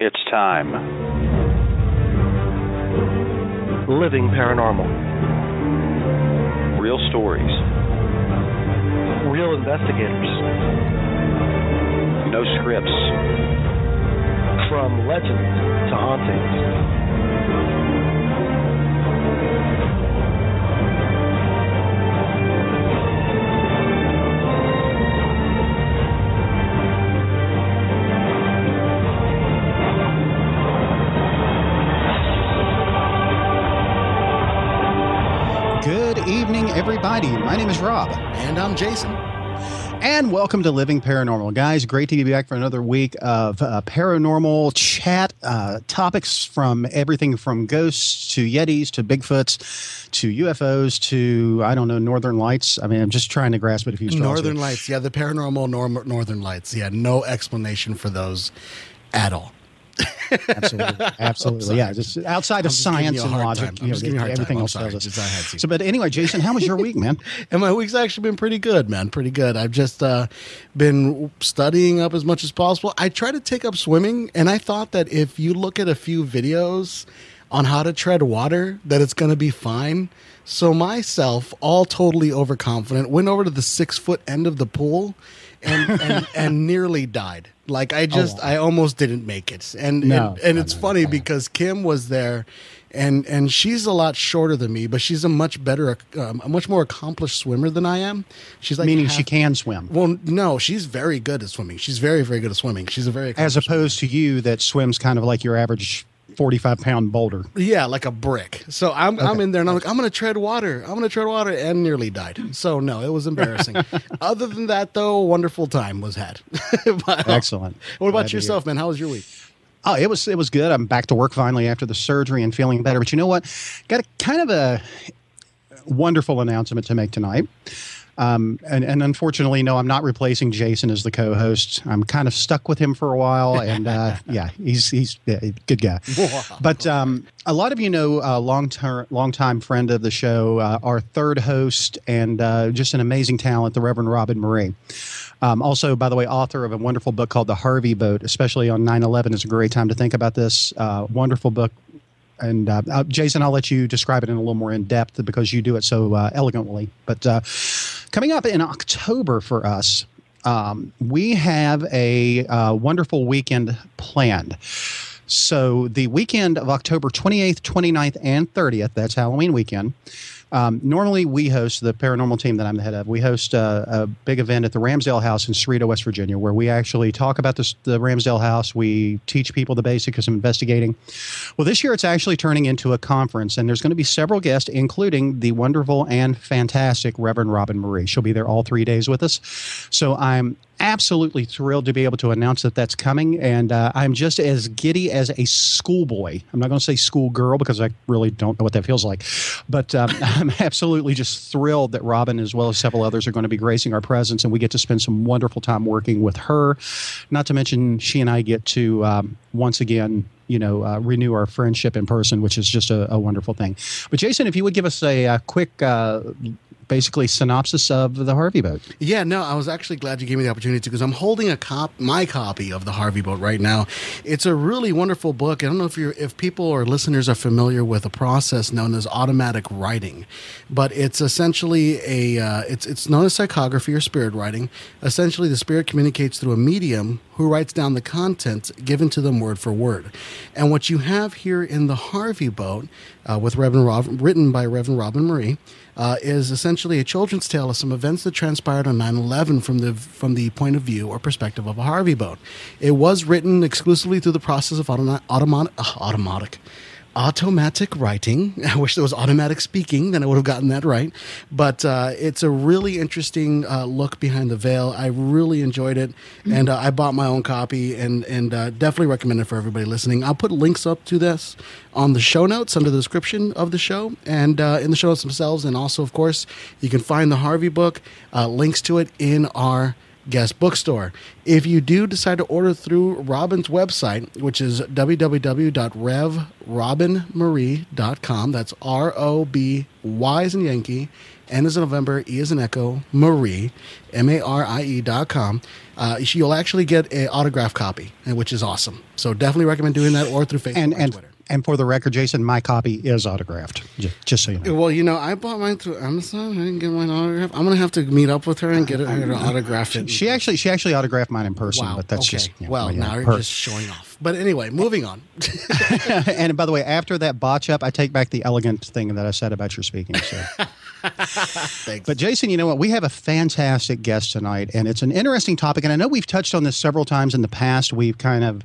It's time. Living paranormal. Real stories. Real investigators. No scripts. From legends to hauntings. Everybody. My name is Rob. And I'm Jason. And welcome to Living Paranormal. Guys, great to be back for another week of uh, paranormal chat uh, topics from everything from ghosts to Yetis to Bigfoots to UFOs to, I don't know, Northern Lights. I mean, I'm just trying to grasp it a few straws. Northern. Lights. Yeah, the paranormal nor- Northern Lights. Yeah, no explanation for those at all. Absolutely. Absolutely. yeah. Just outside of just science and logic, you know, just giving you a hard everything time. Else sorry. tells us. I had to. So, but anyway, Jason, how was your week, man? And my week's actually been pretty good, man. Pretty good. I've just uh, been studying up as much as possible. I try to take up swimming, and I thought that if you look at a few videos on how to tread water, that it's going to be fine. So myself, all totally overconfident, went over to the six foot end of the pool, and and, and nearly died. Like I just, I almost didn't make it. And No, and, and no, it's no, funny because Kim was there and and she's a lot shorter than me, but she's a much better, um, a much more accomplished swimmer than I am. She's like Meaning half- she can swim. Well, no, she's very good at swimming. She's very very good at swimming. She's a very As opposed to you that swims kind of like your average 45 pound boulder. Yeah, like a brick. So I'm I'm in there and I'm like, I'm gonna tread water. I'm gonna tread water and nearly died. So no, it was embarrassing. Other than that though, a wonderful time was had. But, uh, Excellent. What about to yourself, man? How was your week? Oh, it was it was good. I'm back to work finally after the surgery and feeling better. But you know what? Got a kind of a wonderful announcement to make tonight. Um, and, and unfortunately, no, I'm not replacing Jason as the co-host. I'm kind of stuck with him for a while, and uh, yeah, he's he's yeah, good guy. But um, a lot of you know, a long term, long time friend of the show, uh, our third host, and uh, just an amazing talent, the Reverend Robyn Marie. Um, also, by the way, author of a wonderful book called The Harvey Boat, especially on 9 11 is a great time to think about this. Uh, wonderful book. And uh, uh, Jason, I'll let you describe it in a little more in depth because you do it so uh, elegantly. But uh, coming up in October for us, um, we have a uh, wonderful weekend planned. So, the weekend of October 28th, 29th, and 30th, that's Halloween weekend. Um, normally, we host the paranormal team that I'm the head of. We host a, a big event at the Ramsdell House in Ceredo, West Virginia, where we actually talk about this, the Ramsdell House. We teach people the basics of investigating. Well, this year it's actually turning into a conference, and there's going to be several guests, including the wonderful and fantastic Reverend Robyn Marie. She'll be there all three days with us. So I'm absolutely thrilled to be able to announce that that's coming, and uh, I'm just as giddy as a schoolboy. I'm not going to say schoolgirl because I really don't know what that feels like, but um, I'm absolutely just thrilled that Robyn, as well as several others, are going to be gracing our presence, and we get to spend some wonderful time working with her. Not to mention, she and I get to um, once again you know, uh, renew our friendship in person, which is just a, a wonderful thing. But Jason, if you would give us a, a quick, uh, basically synopsis of the Harvey boat. Yeah, no, I was actually glad you gave me the opportunity to because I'm holding a cop my copy of the Harvey Boat right now. It's a really wonderful book. I don't know if you're if people or listeners are familiar with a process known as automatic writing, but it's essentially a uh, it's it's known as psychography or spirit writing. Essentially, the spirit communicates through a medium who writes down the content given to them word for word. And what you have here in the Harvey Boat, uh, with Reverend written by Reverend Robyn Marie, uh, is essentially a children's tale of some events that transpired on 9/11 from the from the point of view or perspective of a Harvey Boat. It was written exclusively through the process of automa- automatic, automatic automatic writing. I wish there was automatic speaking, then I would have gotten that right. But uh, it's a really interesting uh, look behind the veil. I really enjoyed it, and uh, I bought my own copy, and and uh, definitely recommend it for everybody listening. I'll put links up to this on the show notes under the description of the show, and uh, in the show notes themselves, and also, of course, you can find the Harvey book, uh, links to it in our guest bookstore. If you do decide to order through Robyn's website, which is www.revrobynmarie.com, that's R O B Y as in Yankee, N as in November, E as in Echo, Marie, M A R I E.com. uh, you'll actually get an autograph copy, which is awesome. So definitely recommend doing that or through Facebook And or and Twitter. And for the record, Jason, my copy is autographed. Just, so you know. Well, you know, I bought mine through Amazon. I didn't get mine autographed. I'm gonna have to meet up with her and get her to autograph it. She actually she actually autographed mine in person, wow. but that's okay. just yeah, well, yeah, now you're just showing off. But anyway, moving on. and by the way, after that botch up, I take back the elegant thing that I said about your speaking. So. Thanks. But Jason, you know what? We have a fantastic guest tonight, and it's an interesting topic. And I know we've touched on this several times in the past. We've kind of,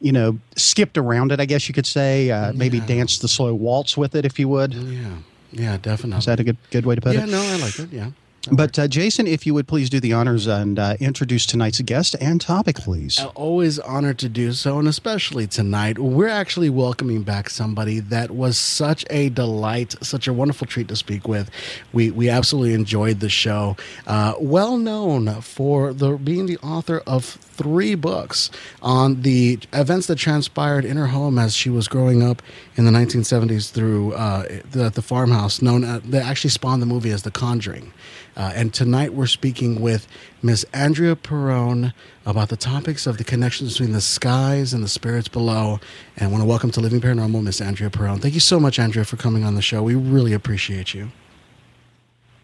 you know, skipped around it. I guess you could say, uh, maybe Yeah. danced the slow waltz with it, if you would. yeah, yeah, definitely. Is that a good good way to put yeah, it? Yeah, no, I like it. Yeah. But uh, Jason, if you would please do the honors and uh, introduce tonight's guest and topic, please. Uh, Always honored to do so, and especially tonight. We're actually welcoming back somebody that was such a delight, such a wonderful treat to speak with. We we absolutely enjoyed the show. Uh, well known for the being the author of three books on the events that transpired in her home as she was growing up in the 1970s through uh, the, the farmhouse, known uh, that actually spawned the movie as The Conjuring. Uh, and tonight we're speaking with Miss Andrea Perron about the topics of the connections between the skies and the spirits below. And I want to welcome to Living Paranormal, Miss Andrea Perron. Thank you so much, Andrea, for coming on the show. We really appreciate you.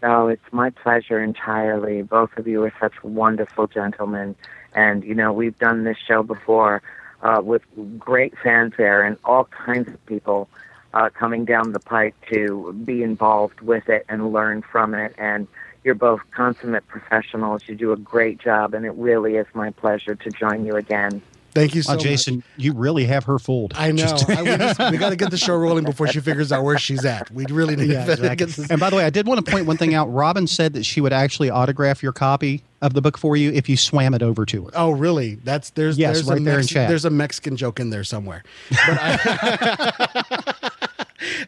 Oh, it's my pleasure entirely. Both of you are such wonderful gentlemen. And, you know, we've done this show before uh, with great fanfare and all kinds of people uh, coming down the pike to be involved with it and learn from it. And you're both consummate professionals. You do a great job, and it really is my pleasure to join you again. Thank you so much. Jason, you really have her fooled. I know. Just- I, we just- we got to get the show rolling before she figures out where she's at. We really need Yeah, to exactly. get this. And by the way, I did want to point one thing out. Robyn said that she would actually autograph your copy of the book for you if you swam it over to her. Oh, really? That's there's Yes, there's right a there in chat. There's a Mexican joke in there somewhere.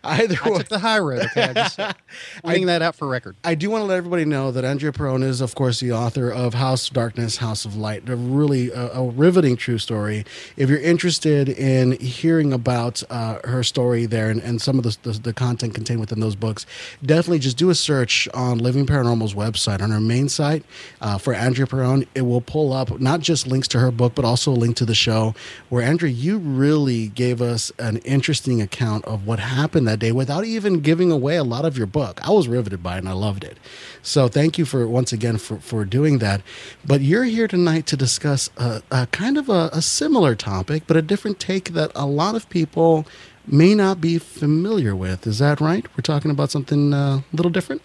I, either I way, took the high road. Okay, just pointing that out for record. I do want to let everybody know that Andrea Perron is, of course, the author of House of Darkness, House of Light, a really a, a riveting true story. If you're interested in hearing about uh, her story there and, and some of the, the, the content contained within those books, definitely just do a search on Living Paranormal's website, on her main site uh, for Andrea Perron. It will pull up not just links to her book, but also a link to the show where, Andrea, you really gave us an interesting account of what happened that day without even giving away a lot of your book. I was riveted by it and I loved it. So thank you for once again for, for doing that. But you're here tonight to discuss a, a kind of a, a similar topic, but a different take that a lot of people may not be familiar with. Is that right? We're talking about something uh, a little different?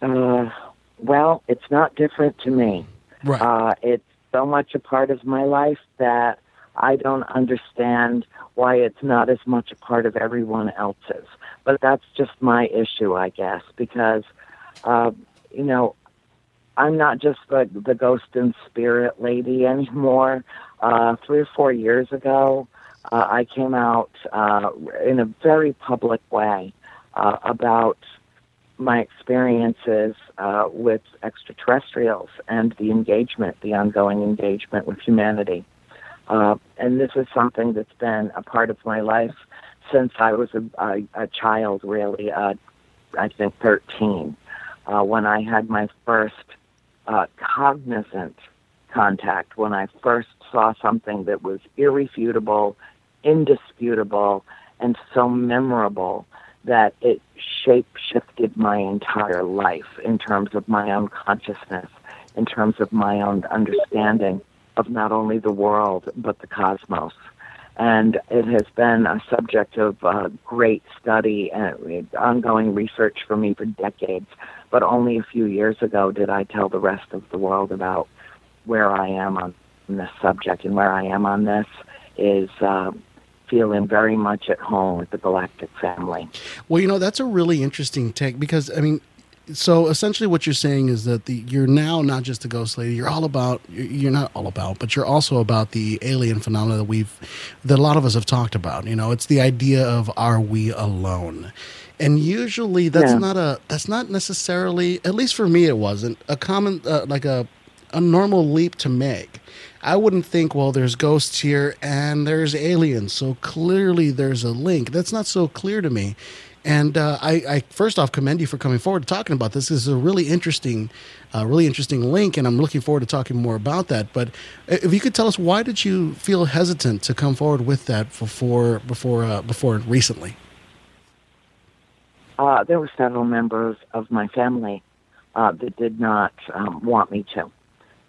Uh, well, it's not different to me. Right. Uh, it's so much a part of my life that I don't understand why it's not as much a part of everyone else's. But that's just my issue, I guess, because, uh, you know, I'm not just the, the ghost and spirit lady anymore. Uh, three or four years ago, uh, I came out uh, in a very public way uh, about my experiences uh, with extraterrestrials and the engagement, the ongoing engagement with humanity. Uh, and this is something that's been a part of my life since I was a, a, a child, really, uh, I think 13, uh, when I had my first uh, cognizant contact, when I first saw something that was irrefutable, indisputable, and so memorable that it shape shifted my entire life in terms of my own consciousness, in terms of my own understanding of not only the world but the cosmos. And it has been a subject of uh, great study and ongoing research for me for decades. But only a few years ago did I tell the rest of the world about where I am on this subject. And where I am on this is uh, feeling very much at home with the galactic family. Well, you know, that's a really interesting take because, I mean, so essentially what you're saying is that the you're now not just a ghost lady you're all about you're not all about but you're also about the alien phenomena that we've that a lot of us have talked about you know it's the idea of are we alone and usually that's Yeah. not a that's not necessarily at least for me it wasn't a common uh, like a a normal leap to make I wouldn't think, well, there's ghosts here and there's aliens, so clearly there's a link. That's not so clear to me. And uh, I, I first off commend you for coming forward and talking about this. This is a really interesting, uh, really interesting link, and I'm looking forward to talking more about that. But if you could tell us, why did you feel hesitant to come forward with that before before uh, before recently? Uh, there were several members of my family uh, that did not um, want me to,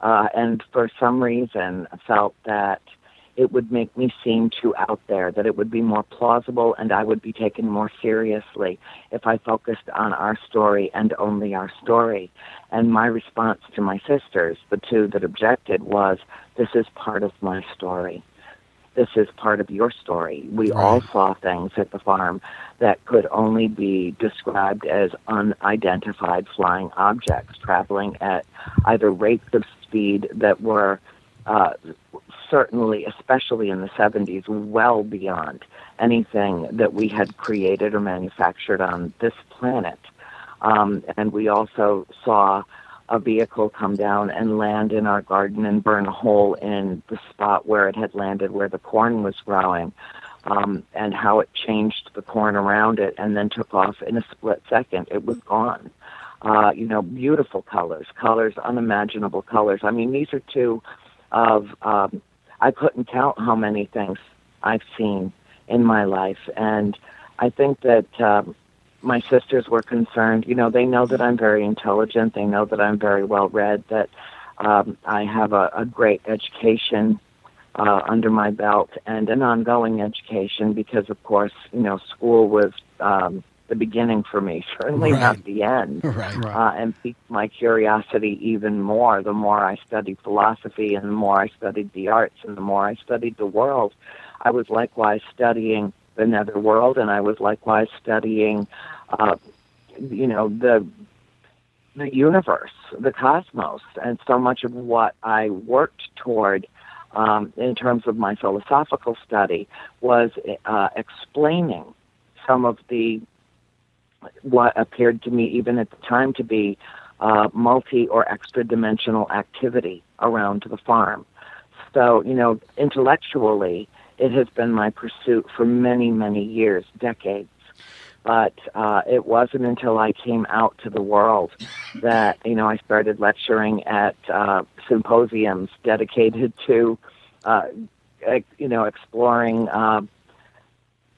uh, and for some reason felt that it would make me seem too out there, that it would be more plausible and I would be taken more seriously if I focused on our story and only our story. And my response to my sisters, the two that objected, was this is part of my story. This is part of your story. We right. all saw things at the farm that could only be described as unidentified flying objects traveling at either rates of speed that were uh, certainly, especially in the 70s, well beyond anything that we had created or manufactured on this planet. Um, and we also saw a vehicle come down and land in our garden and burn a hole in the spot where it had landed, where the corn was growing, um, and how it changed the corn around it and then took off in a split second. It was gone. Uh, you know, beautiful colors, colors, unimaginable colors. I mean, these are two of um, I couldn't count how many things I've seen in my life, and I think that um, my sisters were concerned. You know, they know that I'm very intelligent. They know that I'm very well read. That um, I have a, a great education uh, under my belt and an ongoing education because, of course, you know, school was um, the beginning for me, certainly right. not the end. Right, right. Uh, and piqued my curiosity even more the more I studied philosophy and the more I studied the arts and the more I studied the world. I was likewise studying the netherworld and I was likewise studying, uh, you know, the the universe, the cosmos, and so much of what I worked toward um, in terms of my philosophical study was uh, explaining some of the what appeared to me even at the time to be uh, multi or extra dimensional activity around the farm. So, you know, intellectually, it has been my pursuit for many, many years, decades. But uh, it wasn't until I came out to the world that, you know, I started lecturing at uh, symposiums dedicated to, uh, you know, exploring, uh,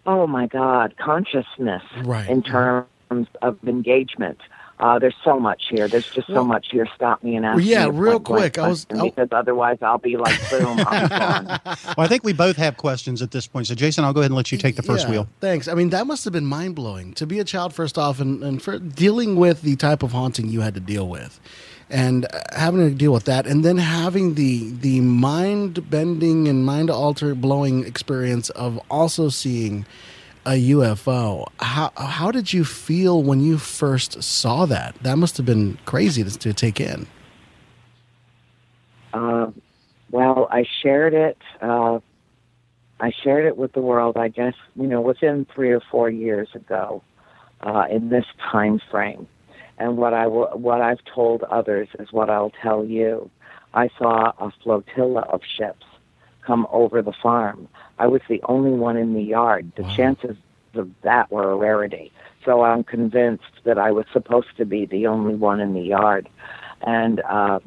oh my God, consciousness right. in terms terms of engagement. Uh, there's so much here. There's just so much here. Stop me and ask well, yeah, me. real quick. I was because otherwise I'll be like boom. well, I think we both have questions at this point. So Jason, I'll go ahead and let you take the first yeah, wheel. Thanks. I mean, that must have been mind blowing to be a child first off, and, and for dealing with the type of haunting you had to deal with, and uh, having to deal with that, and then having the the mind bending and mind alter blowing experience of also seeing a UFO. How how did you feel when you first saw that? That must have been crazy to, to take in. Uh, well, I shared it. Uh, I shared it with the world. I guess you know within three or four years ago, uh, in this time frame. And what I will, what I've told others is what I'll tell you. I saw a flotilla of ships come over the farm. I was the only one in the yard. The wow. chances of that were a rarity. So I'm convinced that I was supposed to be the only one in the yard. And uh,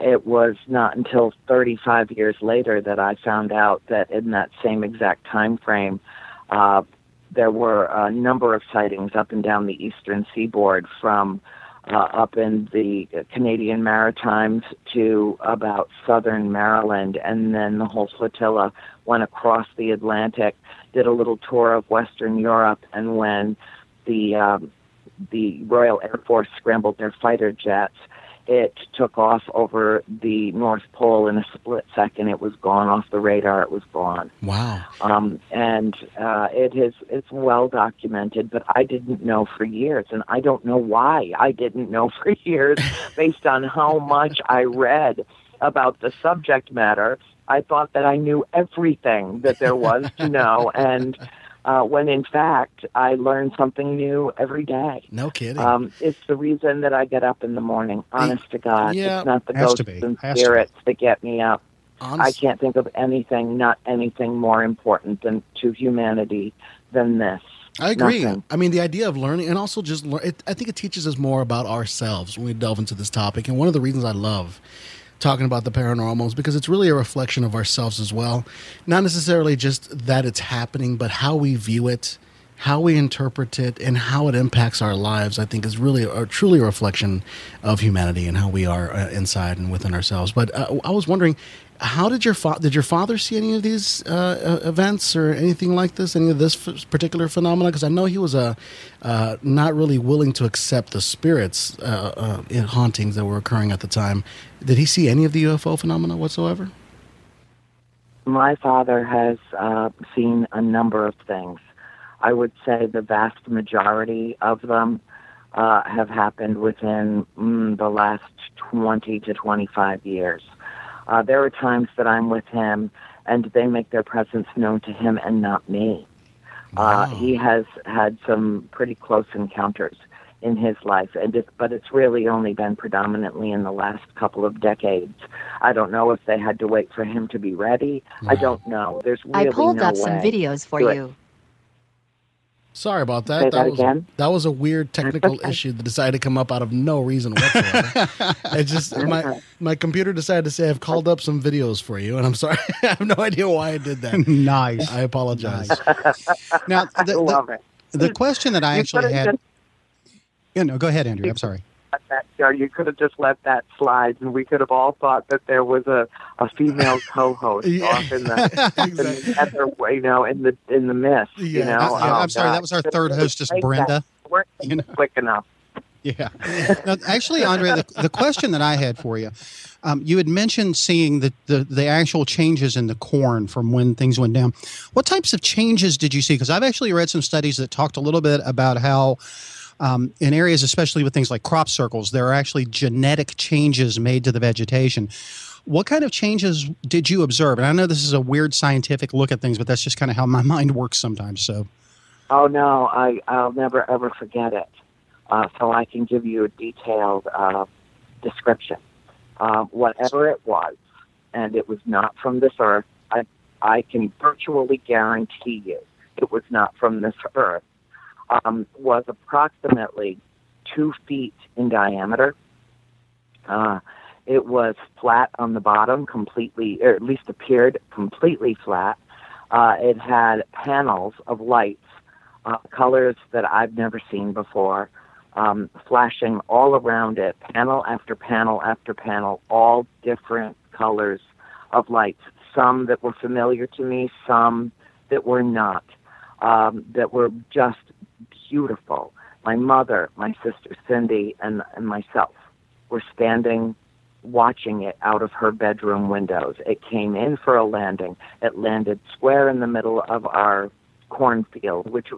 it was not until 35 years later that I found out that in that same exact time frame, uh, there were a number of sightings up and down the eastern seaboard from uh, up in the Canadian Maritimes to about southern Maryland, and then the whole flotilla went across the Atlantic, did a little tour of Western Europe, and when the um, the Royal Air Force scrambled their fighter jets, it took off over the North Pole in a split second. It was gone off the radar. It was gone. Wow. Um, and uh, it is it's well documented, but I didn't know for years, and I don't know why I didn't know for years, based on how much I read about the subject matter. I thought that I knew everything that there was to know, and uh, when in fact I learn something new every day. No kidding. Um, it's the reason that I get up in the morning. Honest to God, yeah, it's not the ghosts and spirits that get me up. Honest. I can't think of anything, not anything more important than to humanity than this. I agree. Nothing. I mean, the idea of learning, and also just learn. It, I think it teaches us more about ourselves when we delve into this topic. And one of the reasons I love talking about the paranormal is because it's really a reflection of ourselves as well. Not necessarily just that it's happening, but how we view it, how we interpret it, and how it impacts our lives. I think is really a, truly a reflection of humanity and how we are uh, inside and within ourselves. But uh, I was wondering, how did your fa- did your father see any of these uh, uh, events or anything like this, any of this f- particular phenomena? Because I know he was uh, uh, not really willing to accept the spirits uh, uh, hauntings that were occurring at the time. Did he see any of the UFO phenomena whatsoever? My father has seen a number of things. I would say the vast majority of them have happened within mm, the last 20 to 25 years. Uh, there are times that I'm with him and they make their presence known to him and not me. Uh, he has had some pretty close encounters in his life, and it, but it's really only been predominantly in the last couple of decades. I don't know if they had to wait for him to be ready. I don't know. There's really I pulled no up some videos for you. it. You. Sorry about that. Say that was again? that was a weird technical okay. issue that decided to come up out of no reason whatsoever. it just my my computer decided to say I've called up some videos for you, and I'm sorry. I have no idea why I did that. nice. I apologize. Now, I the, love the, it. the question that I You actually had. just Yeah, no, go ahead, Andrew. I'm sorry. Let that go. You could have just let that slide, and we could have all thought that there was a, a female co-host Yeah. off in the, in Exactly. the ether, you know, in the in the mist. Yeah. You know, yeah, Oh, I'm sorry. That was our third hostess. Brenda. Weren't You know. quick enough. Yeah. Now, actually, Andre, the, the question that I had for you, um, you had mentioned seeing the, the, the actual changes in the corn from when things went down. What types of changes did you see? Because I've actually read some studies that talked a little bit about how, um, in areas, especially with things like crop circles, there are actually genetic changes made to the vegetation. What kind of changes did you observe? And I know this is a weird scientific look at things, but that's just kind of how my mind works sometimes. So, Oh no, I I'll never ever forget it. Uh, so I can give you a detailed uh, description. Uh, whatever it was, and it was not from this earth. I I can virtually guarantee you it was not from this earth. Um, was approximately two feet in diameter. Uh, it was flat on the bottom, completely, or at least appeared completely flat. Uh, it had panels of lights, uh, colors that I've never seen before, um, flashing all around it, panel after panel after panel, all different colors of lights. Some that were familiar to me, some that were not, um, that were just beautiful. My mother, my sister Cindy, and, and myself were standing watching it out of her bedroom windows. It came in for a landing. It landed square in the middle of our cornfield, which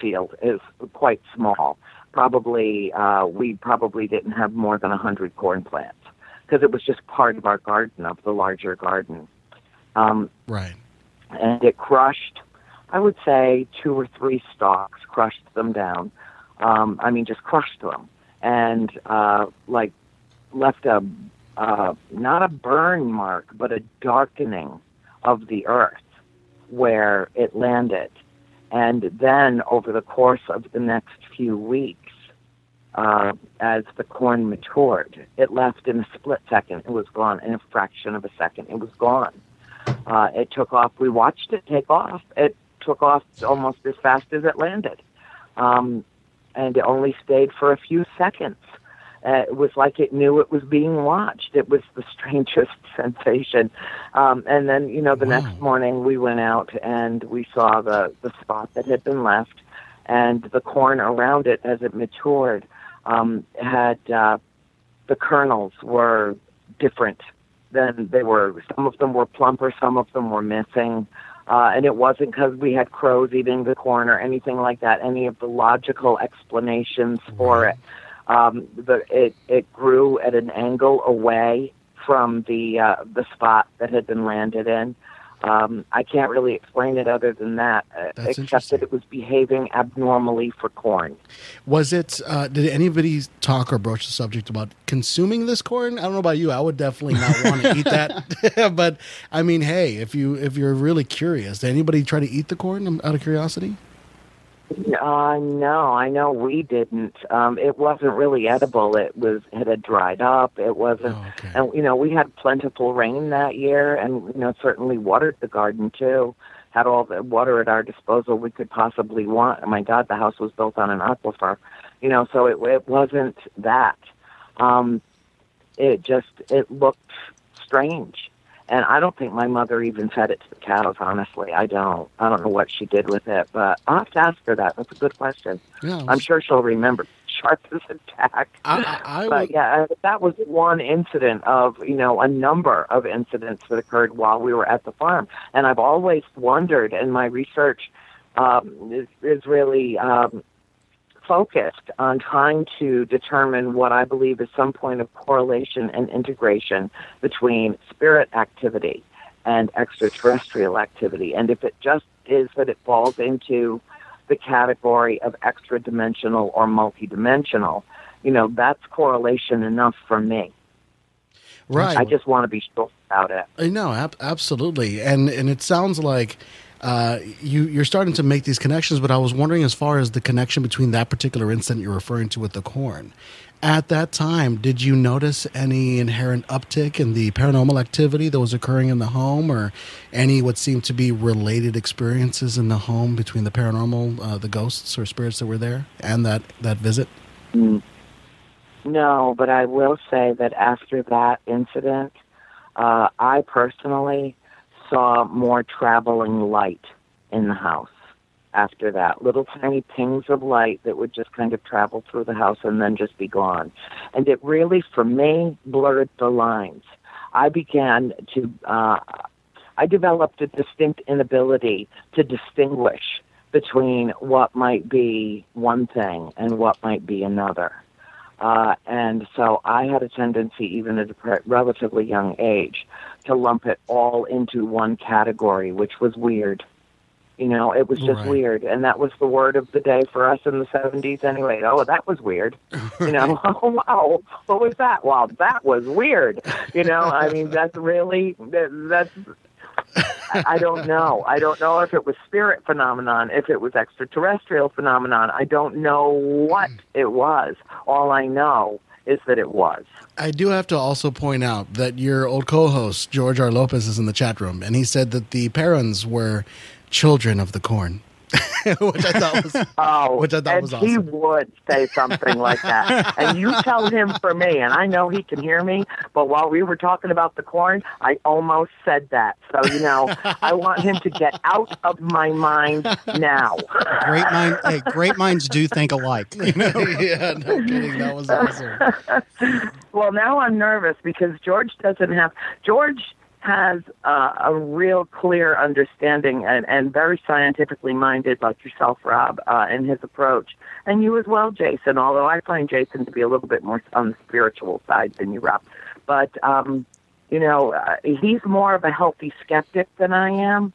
field is quite small. Probably, uh, we probably didn't have more than a hundred corn plants because it was just part of our garden, of the larger garden. Um, Right. and it crushed, I would say, two or three stalks, crushed them down. Um, I mean, just crushed them, and uh, like left a uh, not a burn mark, but a darkening of the earth where it landed. And then, over the course of the next few weeks, uh, as the corn matured, it left in a split second. It was gone in a fraction of a second. It was gone. Uh, it took off. We watched it take off. It took off almost as fast as it landed. Um, and it only stayed for a few seconds. Uh, it was like it knew it was being watched. It was the strangest sensation. Um, and then, you know, the Wow. next morning we went out and we saw the, the spot that had been left and the corn around it as it matured um, had uh, the kernels were different than they were. Some of them were plumper, some of them were missing. Uh, and it wasn't because we had crows eating the corn or anything like that. Any of the logical explanations for it. Um, the, it it grew at an angle away from the uh, the spot that had been landed in. Um, I can't really explain it other than that, uh, except that it was behaving abnormally for corn. Was it? Uh, did anybody talk or broach the subject about consuming this corn? I don't know about you. I would definitely not want to eat that. but I mean, hey, if you if you're really curious, did anybody try to eat the corn? um, Out of curiosity. Uh, no, I know we didn't. Um, it wasn't really edible. It was it had dried up. It wasn't, Oh, okay. and you know we had plentiful rain that year, and you know certainly watered the garden too. Had all the water at our disposal we could possibly want. Oh my God, the house was built on an aquifer, you know, so it it wasn't that. Um, it just it looked strange. And I don't think my mother even fed it to the cows, honestly. I don't. I don't know what she did with it, but I'll have to ask her that. That's a good question. Yeah, I'm sure she'll remember. Sharp as a tack. I, I, But would- yeah, uh, that was one incident of, you know, a number of incidents that occurred while we were at the farm. And I've always wondered, and my research um, is, is really um, focused on trying to determine what I believe is some point of correlation and integration between spirit activity and extraterrestrial activity. And if it just is that it falls into the category of extra dimensional or multidimensional, you know, that's correlation enough for me. right. I just want to be sure about it. I know, ab- absolutely, and and it sounds like uh, you you're starting to make these connections. But I was wondering, as far as the connection between that particular incident you're referring to with the corn, at that time, did you notice any inherent uptick in the paranormal activity that was occurring in the home, or any what seemed to be related experiences in the home between the paranormal, uh, the ghosts or spirits that were there, and that that visit? Mm. No, but I will say that after that incident, uh, I personally saw more traveling light in the house after that. Little tiny pings of light that would just kind of travel through the house and then just be gone. And it really, for me, blurred the lines. I began to, uh, I developed a distinct inability to distinguish between what might be one thing and what might be another. Uh, and so I had a tendency, even at a pre- relatively young age, to lump it all into one category, which was weird. You know, it was just Right. weird. And that was the word of the day for us in the 70s anyway. Oh, that was weird. You know, oh, wow, what was that? Wow, that was weird. You know, I mean, that's really, that's, I I don't know. I don't know if it was spirit phenomenon, if it was extraterrestrial phenomenon. I don't know what hmm. it was. All I know is that it was. I do have to also point out that your old co-host George R. Lopez is in the chat room, and he said that the Perrons were children of the corn, which I thought was Oh, Which I thought and was he would say something like that. and you tell him for me, and I know he can hear me, but while we were talking about the corn, I almost said that. So, you know, I want him to get out of my mind now. Great mind, hey, great minds do think alike. You know? yeah, no kidding. That was awesome. well, now I'm nervous because George doesn't have George has uh, a real clear understanding and, and very scientifically minded, like yourself, Rob, uh, in his approach, and you as well, Jason. Although I find Jason to be a little bit more on the spiritual side than you, Rob, but um, you know uh, he's more of a healthy skeptic than I am.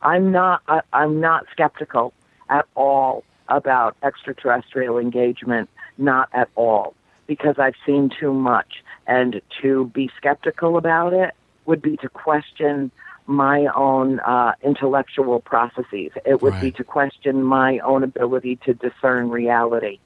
I'm not. I, I'm not skeptical at all about extraterrestrial engagement. Not at all because I've seen too much. And to be skeptical about it would be to question my own uh, intellectual processes. It would be to question my own ability to discern reality.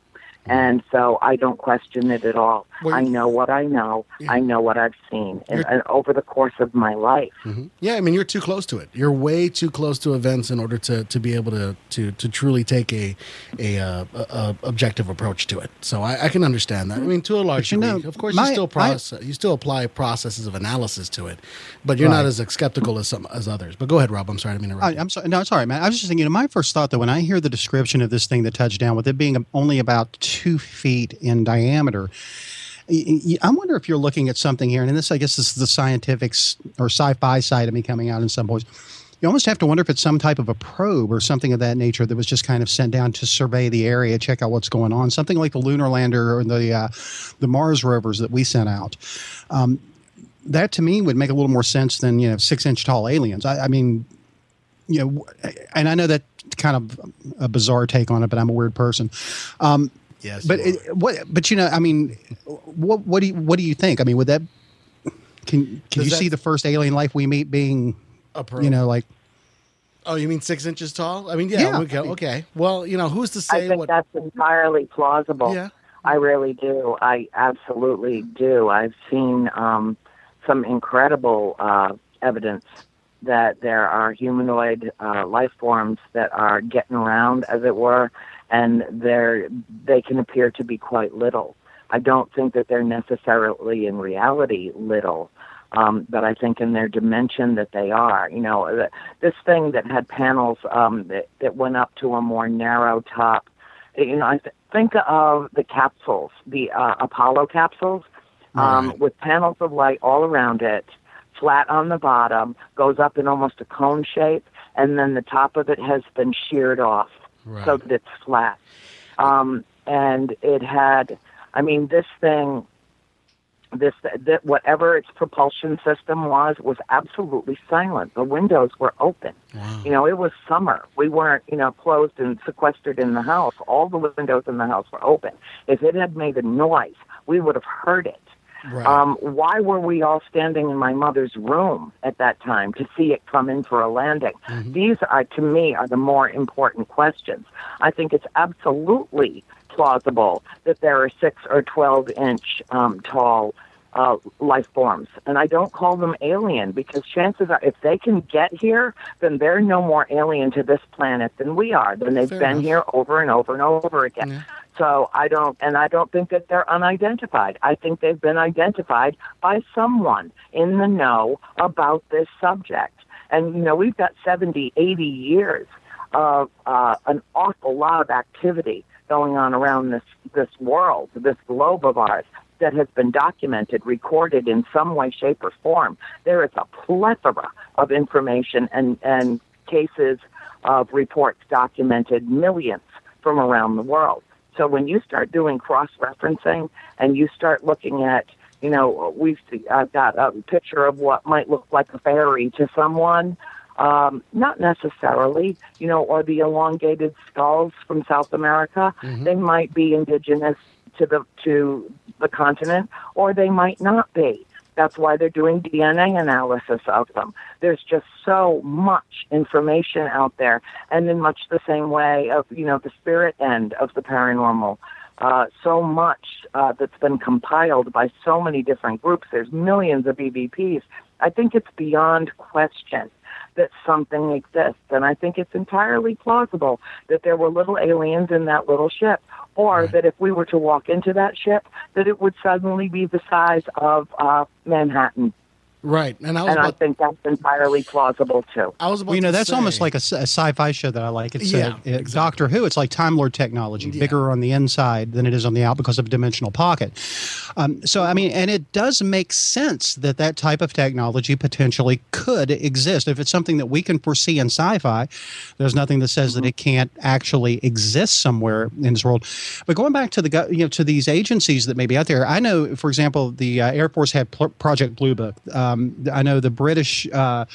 And so I don't question it at all. Well, I know what I know. Yeah. I know what I've seen and, and over the course of my life. Mhm. Yeah, I mean you're too close to it. You're way too close to events in order to, to be able to, to, to truly take a a, uh, a, a objective approach to it. So I, I can understand that. I mean, to a large you degree, know, of course, my- you still I- process, you still apply processes of analysis to it, but you're not as skeptical as some as others. But go ahead, Rob. I'm sorry to interrupt. I. I'm sorry. No, sorry, man. I was just thinking. You know, my first thought, though, when I hear the description of this thing that touched down, with it being only about two feet in diameter, I wonder if you're looking at something here, and this, I guess, this is the scientifics or sci-fi side of me coming out in some ways. You almost have to wonder if it's some type of a probe or something of that nature that was just kind of sent down to survey the area, check out what's going on. Something like the lunar lander or the uh, the Mars rovers that we sent out. Um, that to me would make a little more sense than you know six inch tall aliens. I, I mean, you know, and I know that kind of a bizarre take on it, but I'm a weird person. Um, yes, but you it, what? But you know, I mean, what what do you what do you think? I mean, would that can can Does you that- see the first alien life we meet being a probe. you know like Oh, you mean six inches tall? I mean, yeah. Yeah. Okay. okay. Well, you know, who's to say? I think what? that's entirely plausible. Yeah. I really do. I absolutely do. I've seen um, some incredible uh, evidence that there are humanoid uh, life forms that are getting around, as it were, and they're they can appear to be quite little. I don't think that they're necessarily in reality little, um, but I think in their dimension that they are. You know, this thing that had panels um, that, that went up to a more narrow top. You know, I th- think of the capsules, the uh, Apollo capsules, um, Right. with panels of light all around it, flat on the bottom, goes up in almost a cone shape, and then the top of it has been sheared off Right. so that it's flat. Um, and it had, I mean, this thing, this that whatever its propulsion system was, was absolutely silent. The windows were open. Wow. You know, it was summer. We weren't, you know, closed and sequestered in the house. All the windows in the house were open. If it had made a noise, we would have heard it. Right. Um, why were we all standing in my mother's room at that time to see it come in for a landing? These are, to me, are the more important questions. I think it's absolutely plausible that there are six or twelve inch um, tall uh, life forms, and I don't call them alien because chances are, if they can get here, then they're no more alien to this planet than we are. Then they've Fair been enough. here over and over and over again. Yeah. So I don't, and I don't think that they're unidentified. I think they've been identified by someone in the know about this subject. And, you know, we've got 70, 80 years of uh, an awful lot of activity going on around this, this world, this globe of ours that has been documented, recorded in some way, shape, or form. There is a plethora of information and, and cases of reports documented, millions from around the world. So when you start doing cross referencing and you start looking at, you know, we've I've got a picture of what might look like a fairy to someone, um, not necessarily, you know, or the elongated skulls from South America. They might be indigenous to the to the continent, or they might not be. That's why they're doing DNA analysis of them. There's just so much information out there, and in much the same way of you know the spirit end of the paranormal. Uh, so much uh, that's been compiled by so many different groups. There's millions of EVPs. I think it's beyond question that something exists, and I think it's entirely plausible that there were little aliens in that little ship, or that if we were to walk into that ship, that it would suddenly be the size of uh, Manhattan. Right. And I was And I think that's entirely plausible too. I was about. Well, you know, to that's say- almost like a, s- a sci-fi show that I like. It's Yeah, uh, uh, Doctor Who. It's like Time Lord technology, Yeah. bigger on the inside than it is on the out because of a dimensional pocket. Um, so, I mean, and it does make sense that that type of technology potentially could exist. If it's something that we can foresee in sci-fi, there's nothing that says that it can't actually exist somewhere in this world. But going back to the you know to these agencies that may be out there, I know, for example, the uh, Air Force had Pl- Project Blue Book. Um, I know the British. Uh,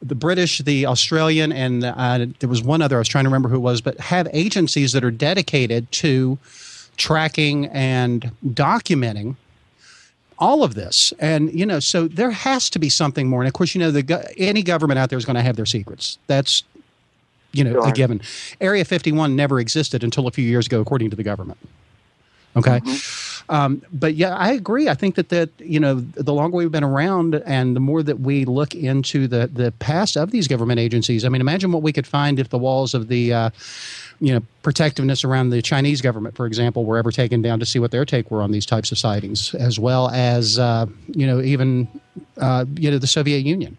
the British, the Australian, and uh, there was one other I was trying to remember who it was, but have agencies that are dedicated to tracking and documenting all of this. And you know, so there has to be something more. And of course, you know, the any government out there is going to have their secrets. That's you know a given. Area 51 never existed until a few years ago, according to the government. Okay. Um, but yeah, I agree. I think that that you know the longer we've been around, and the more that we look into the the past of these government agencies. I mean, imagine what we could find if the walls of the uh, you know protectiveness around the Chinese government, for example, were ever taken down to see what their take were on these types of sightings, as well as uh, you know even uh, you know the Soviet Union.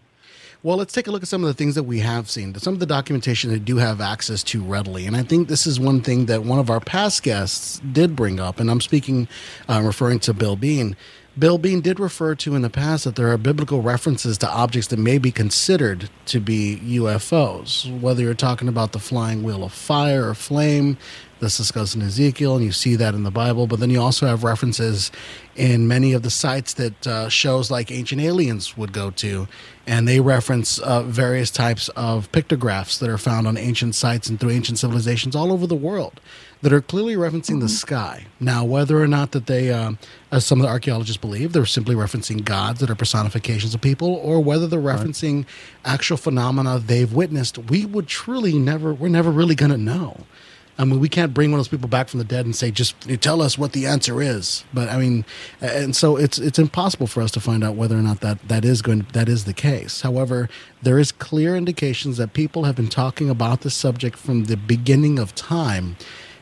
Well, let's take a look at some of the things that we have seen, some of the documentation they do have access to readily. And I think this is one thing that one of our past guests did bring up, and I'm speaking, uh, referring to Bill Bean. Bill Bean did refer to in the past that there are biblical references to objects that may be considered to be UFOs, whether you're talking about the flying wheel of fire or flame, that's discussed in Ezekiel, and you see that in the Bible. But then you also have references in many of the sites that uh, shows like Ancient Aliens would go to, and they reference uh, various types of pictographs that are found on ancient sites and through ancient civilizations all over the world that are clearly referencing the sky. Now, whether or not that they, um, as some of the archaeologists believe, they're simply referencing gods that are personifications of people, or whether they're referencing actual phenomena they've witnessed, we would truly never, we're never really going to know. I mean, we can't bring one of those people back from the dead and say, "Just tell us what the answer is." But I mean, and so it's it's impossible for us to find out whether or not that that is going that is the case. However, there is clear indications that people have been talking about the subject from the beginning of time,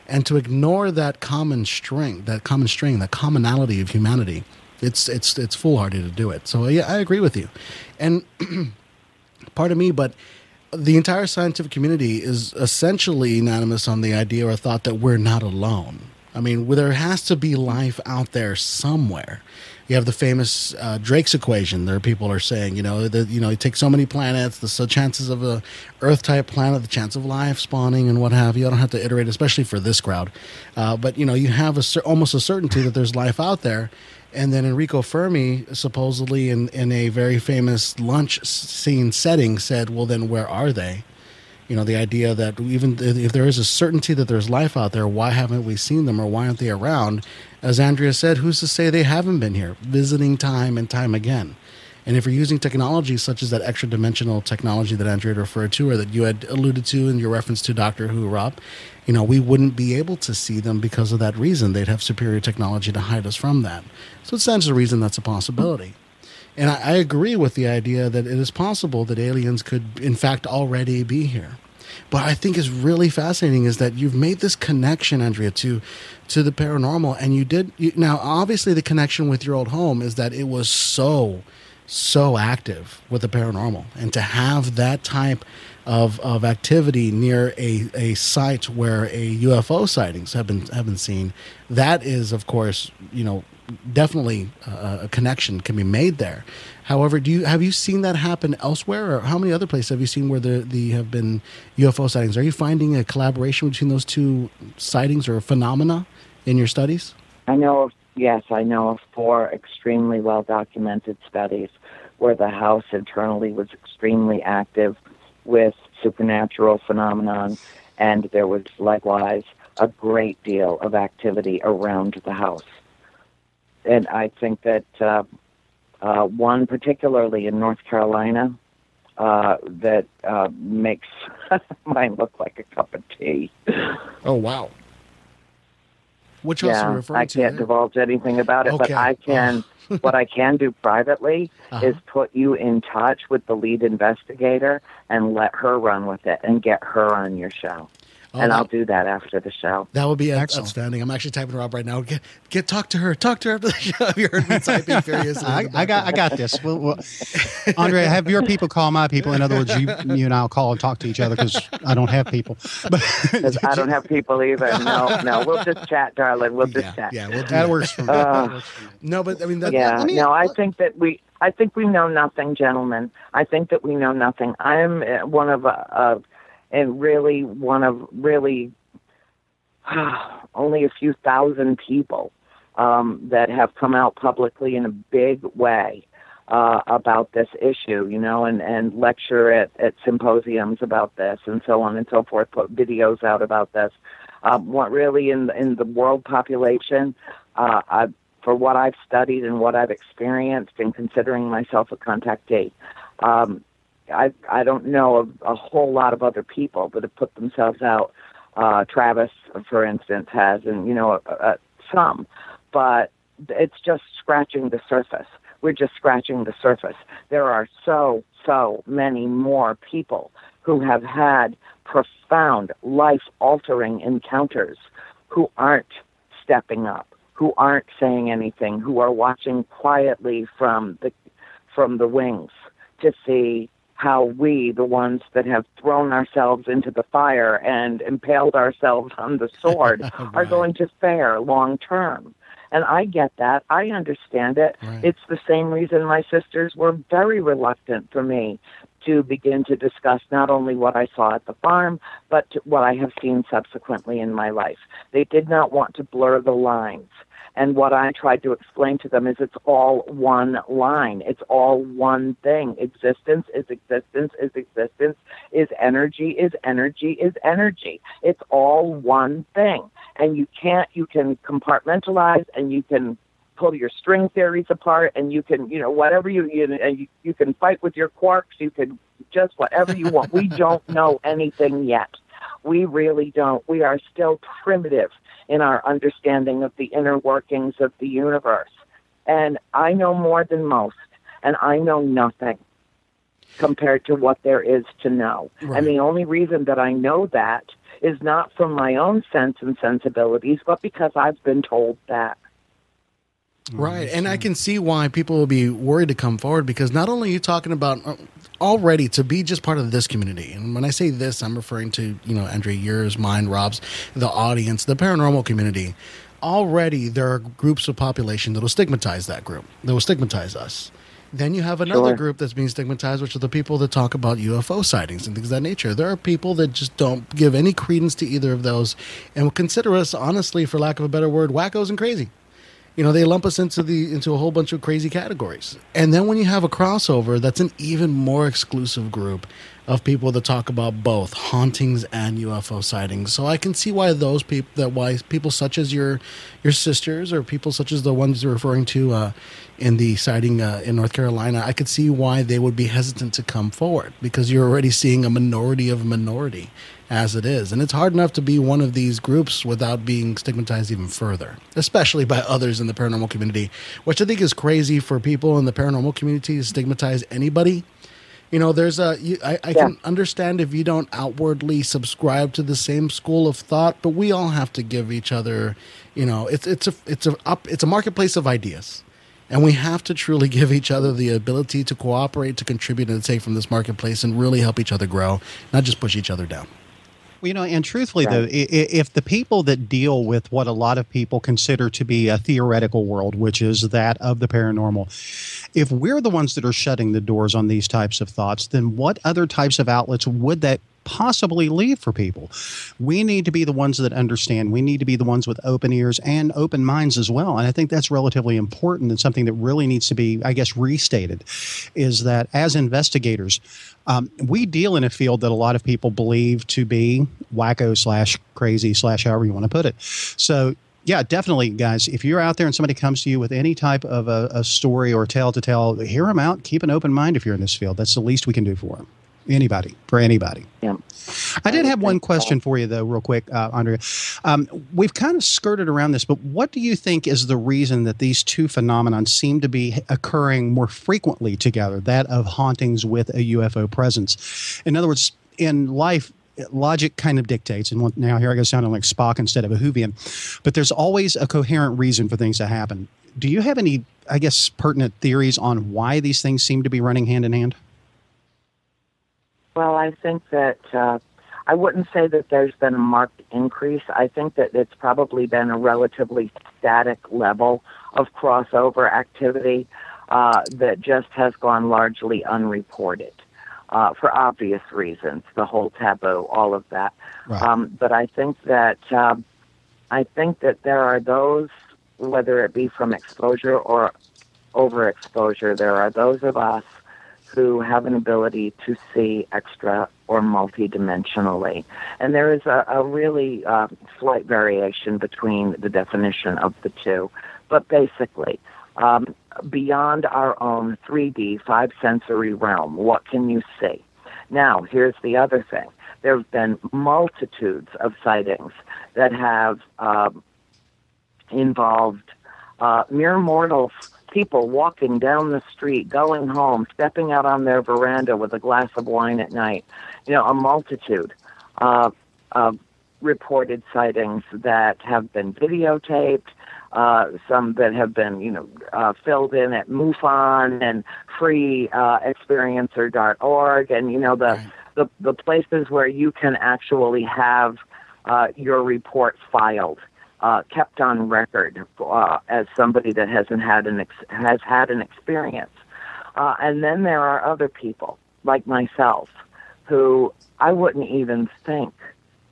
and to ignore that common string, that common string, that commonality of humanity, it's it's it's foolhardy to do it. So yeah, I agree with you, and pardon me, but the entire scientific community is essentially unanimous on the idea or thought that we're not alone. I mean, there has to be life out there somewhere. You have the famous uh, Drake's equation. There, people are saying, you know, that you know, you take so many planets, the so chances of a Earth-type planet, the chance of life spawning, and what have you. I don't have to iterate, especially for this crowd. Uh, but you know, you have a almost a certainty that there's life out there. And then Enrico Fermi, supposedly in, in a very famous lunch scene setting, said, Well, then where are they? You know, the idea that even if there is a certainty that there's life out there, why haven't we seen them or why aren't they around? As Andrea said, who's to say they haven't been here, visiting time and time again? And if you're using technology such as that extra dimensional technology that Andrea referred to or that you had alluded to in your reference to Doctor Who, Rob, you know, we wouldn't be able to see them because of that reason. They'd have superior technology to hide us from that. So it stands to reason that's a possibility. And I, I agree with the idea that it is possible that aliens could, in fact, already be here. But I think is really fascinating is that you've made this connection, Andrea, to to the paranormal, and you did. You, now, obviously, the connection with your old home is that it was so so active with the paranormal, and to have that type of, of activity near a, a site where a UFO sightings have been have been seen, that is, of course, you know, definitely uh, a connection can be made there. However, do you have you seen that happen elsewhere, or how many other places have you seen where the, the have been UFO sightings? Are you finding a collaboration between those two sightings or phenomena in your studies? I know of yes, I know of four extremely well documented studies where the house internally was extremely active with supernatural phenomenon, and there was likewise a great deal of activity around the house. And I think that uh, uh, one, particularly in North Carolina, uh, that uh, makes mine look like a cup of tea. Oh wow! Which house are you referring I to? I can't there? divulge anything about it, but I can. what I can do privately Uh-huh. is put you in touch with the lead investigator and let her run with it and get her on your show. Oh, and that- I'll do that after the show. That would be Excellent. outstanding. I'm actually typing her up right now. Get, get talk to her. Talk to her after the show. Have you heard me typing furiously? I, the I got I got this. We'll, we'll, Andre, have your people call my people. In other words, you you and I'll call and talk to each other because I don't have people. But 'Cause I don't have people either. No, no, we'll just chat, darling. We'll just yeah, chat. yeah, we'll do that that. works for me. Uh, That works for me. No, but I mean, that, yeah, let me- no, I think that we, I think we know nothing, gentlemen. I think that we know nothing. I'm uh, one of, uh, uh, and really one of really only a few thousand people um, that have come out publicly in a big way uh, about this issue, you know, and, and lecture at, at symposiums about this and so on and so forth, put videos out about this. Um, what really in the, in the world population, uh, I, for what I've studied and what I've experienced, and considering myself a contactee, um, I I don't know of a whole lot of other people that have put themselves out. Uh, Travis, for instance, has, and you know, uh, uh, some, but it's just scratching the surface. We're just scratching the surface. There are so so many more people who have had profound life-altering encounters who aren't stepping up, who aren't saying anything, who are watching quietly from the from the wings to see how we, the ones that have thrown ourselves into the fire and impaled ourselves on the sword, are going to fare long term. And I get that. I understand it. Right. It's the same reason my sisters were very reluctant for me to begin to discuss not only what I saw at the farm, but what I have seen subsequently in my life. They did not want to blur the lines. And what I tried to explain to them is it's all one line. It's all one thing. Existence is existence is existence is energy is energy is energy. It's all one thing. And you can't, you can compartmentalize and you can pull your string theories apart and you can, you know, whatever you, you, you, you can fight with your quarks. You can just whatever you want. we don't know anything yet. We really don't. We are still primitive in our understanding of the inner workings of the universe. And I know more than most, and I know nothing compared to what there is to know. Right. And the only reason that I know that is not from my own sense and sensibilities, but because I've been told that. Right. And I can see why people will be worried to come forward because not only are you talking about uh, already to be just part of this community. And when I say this, I'm referring to, you know, Andre, yours, mine, Rob's, the audience, the paranormal community. Already there are groups of population that will stigmatize that group, that will stigmatize us. Then you have another Sure. group that's being stigmatized, which are the people that talk about UFO sightings and things of that nature. There are people that just don't give any credence to either of those and will consider us, honestly, for lack of a better word, wackos and crazy you know they lump us into the into a whole bunch of crazy categories. And then when you have a crossover that's an even more exclusive group of people that talk about both hauntings and UFO sightings. So i can see why those people that why people such as your your sisters or people such as the ones you're referring to uh, in the sighting uh, in north carolina i could see why they would be hesitant to come forward because you're already seeing a minority of a minority as it is. And it's hard enough to be one of these groups without being stigmatized even further, especially by others in the paranormal community, which I think is crazy for people in the paranormal community to stigmatize anybody. You know, there's a. You, I, I can understand if you don't outwardly subscribe to the same school of thought, but we all have to give each other. You know, it's it's a it's a up it's a marketplace of ideas, and we have to truly give each other the ability to cooperate, to contribute, and take from this marketplace, and really help each other grow, not just push each other down. Well, you know, and truthfully, Right. though, if the people that deal with what a lot of people consider to be a theoretical world, which is that of the paranormal, if we're the ones that are shutting the doors on these types of thoughts, then what other types of outlets would that possibly leave for people? We need to be the ones that understand. We need to be the ones with open ears and open minds as well. And I think that's relatively important and something that really needs to be, I guess, restated is that as investigators, um, we deal in a field that a lot of people believe to be wacko slash crazy slash however you want to put it. So, yeah, definitely, guys. If you're out there and somebody comes to you with any type of a, a story or tale to tell, hear them out. Keep an open mind if you're in this field. That's the least we can do for them. Anybody, for anybody. Yeah. I did have one question for you, though, real quick, uh, Andrea. Um, we've kind of skirted around this, but what do you think is the reason that these two phenomena seem to be occurring more frequently together? That of hauntings with a UFO presence. In other words, in life, logic kind of dictates, and now here I go sounding like Spock instead of a Whovian, but there's always a coherent reason for things to happen. Do you have any, I guess, pertinent theories on why these things seem to be running hand in hand? Well, I think that uh, I wouldn't say that there's been a marked increase. I think that it's probably been a relatively static level of crossover activity uh, that just has gone largely unreported. Uh, for obvious reasons, the whole taboo, all of that. Right. Um, but I think that um, I think that there are those, whether it be from exposure or overexposure, there are those of us who have an ability to see extra or multidimensionally. And there is a, a really uh, slight variation between the definition of the two. But basically, um, beyond our own 3D, five sensory realm, what can you see? Now, here's the other thing. There have been multitudes of sightings that have um, involved uh, mere mortals, people walking down the street, going home, stepping out on their veranda with a glass of wine at night. You know, a multitude uh, of reported sightings that have been videotaped, uh, some that have been, you know, uh, filled in at MUFON and freeexperiencer.org, and you know the, Right. the the places where you can actually have uh, your report filed, uh, kept on record uh, as somebody that hasn't had an ex- has had an experience. Uh, and then there are other people like myself who I wouldn't even think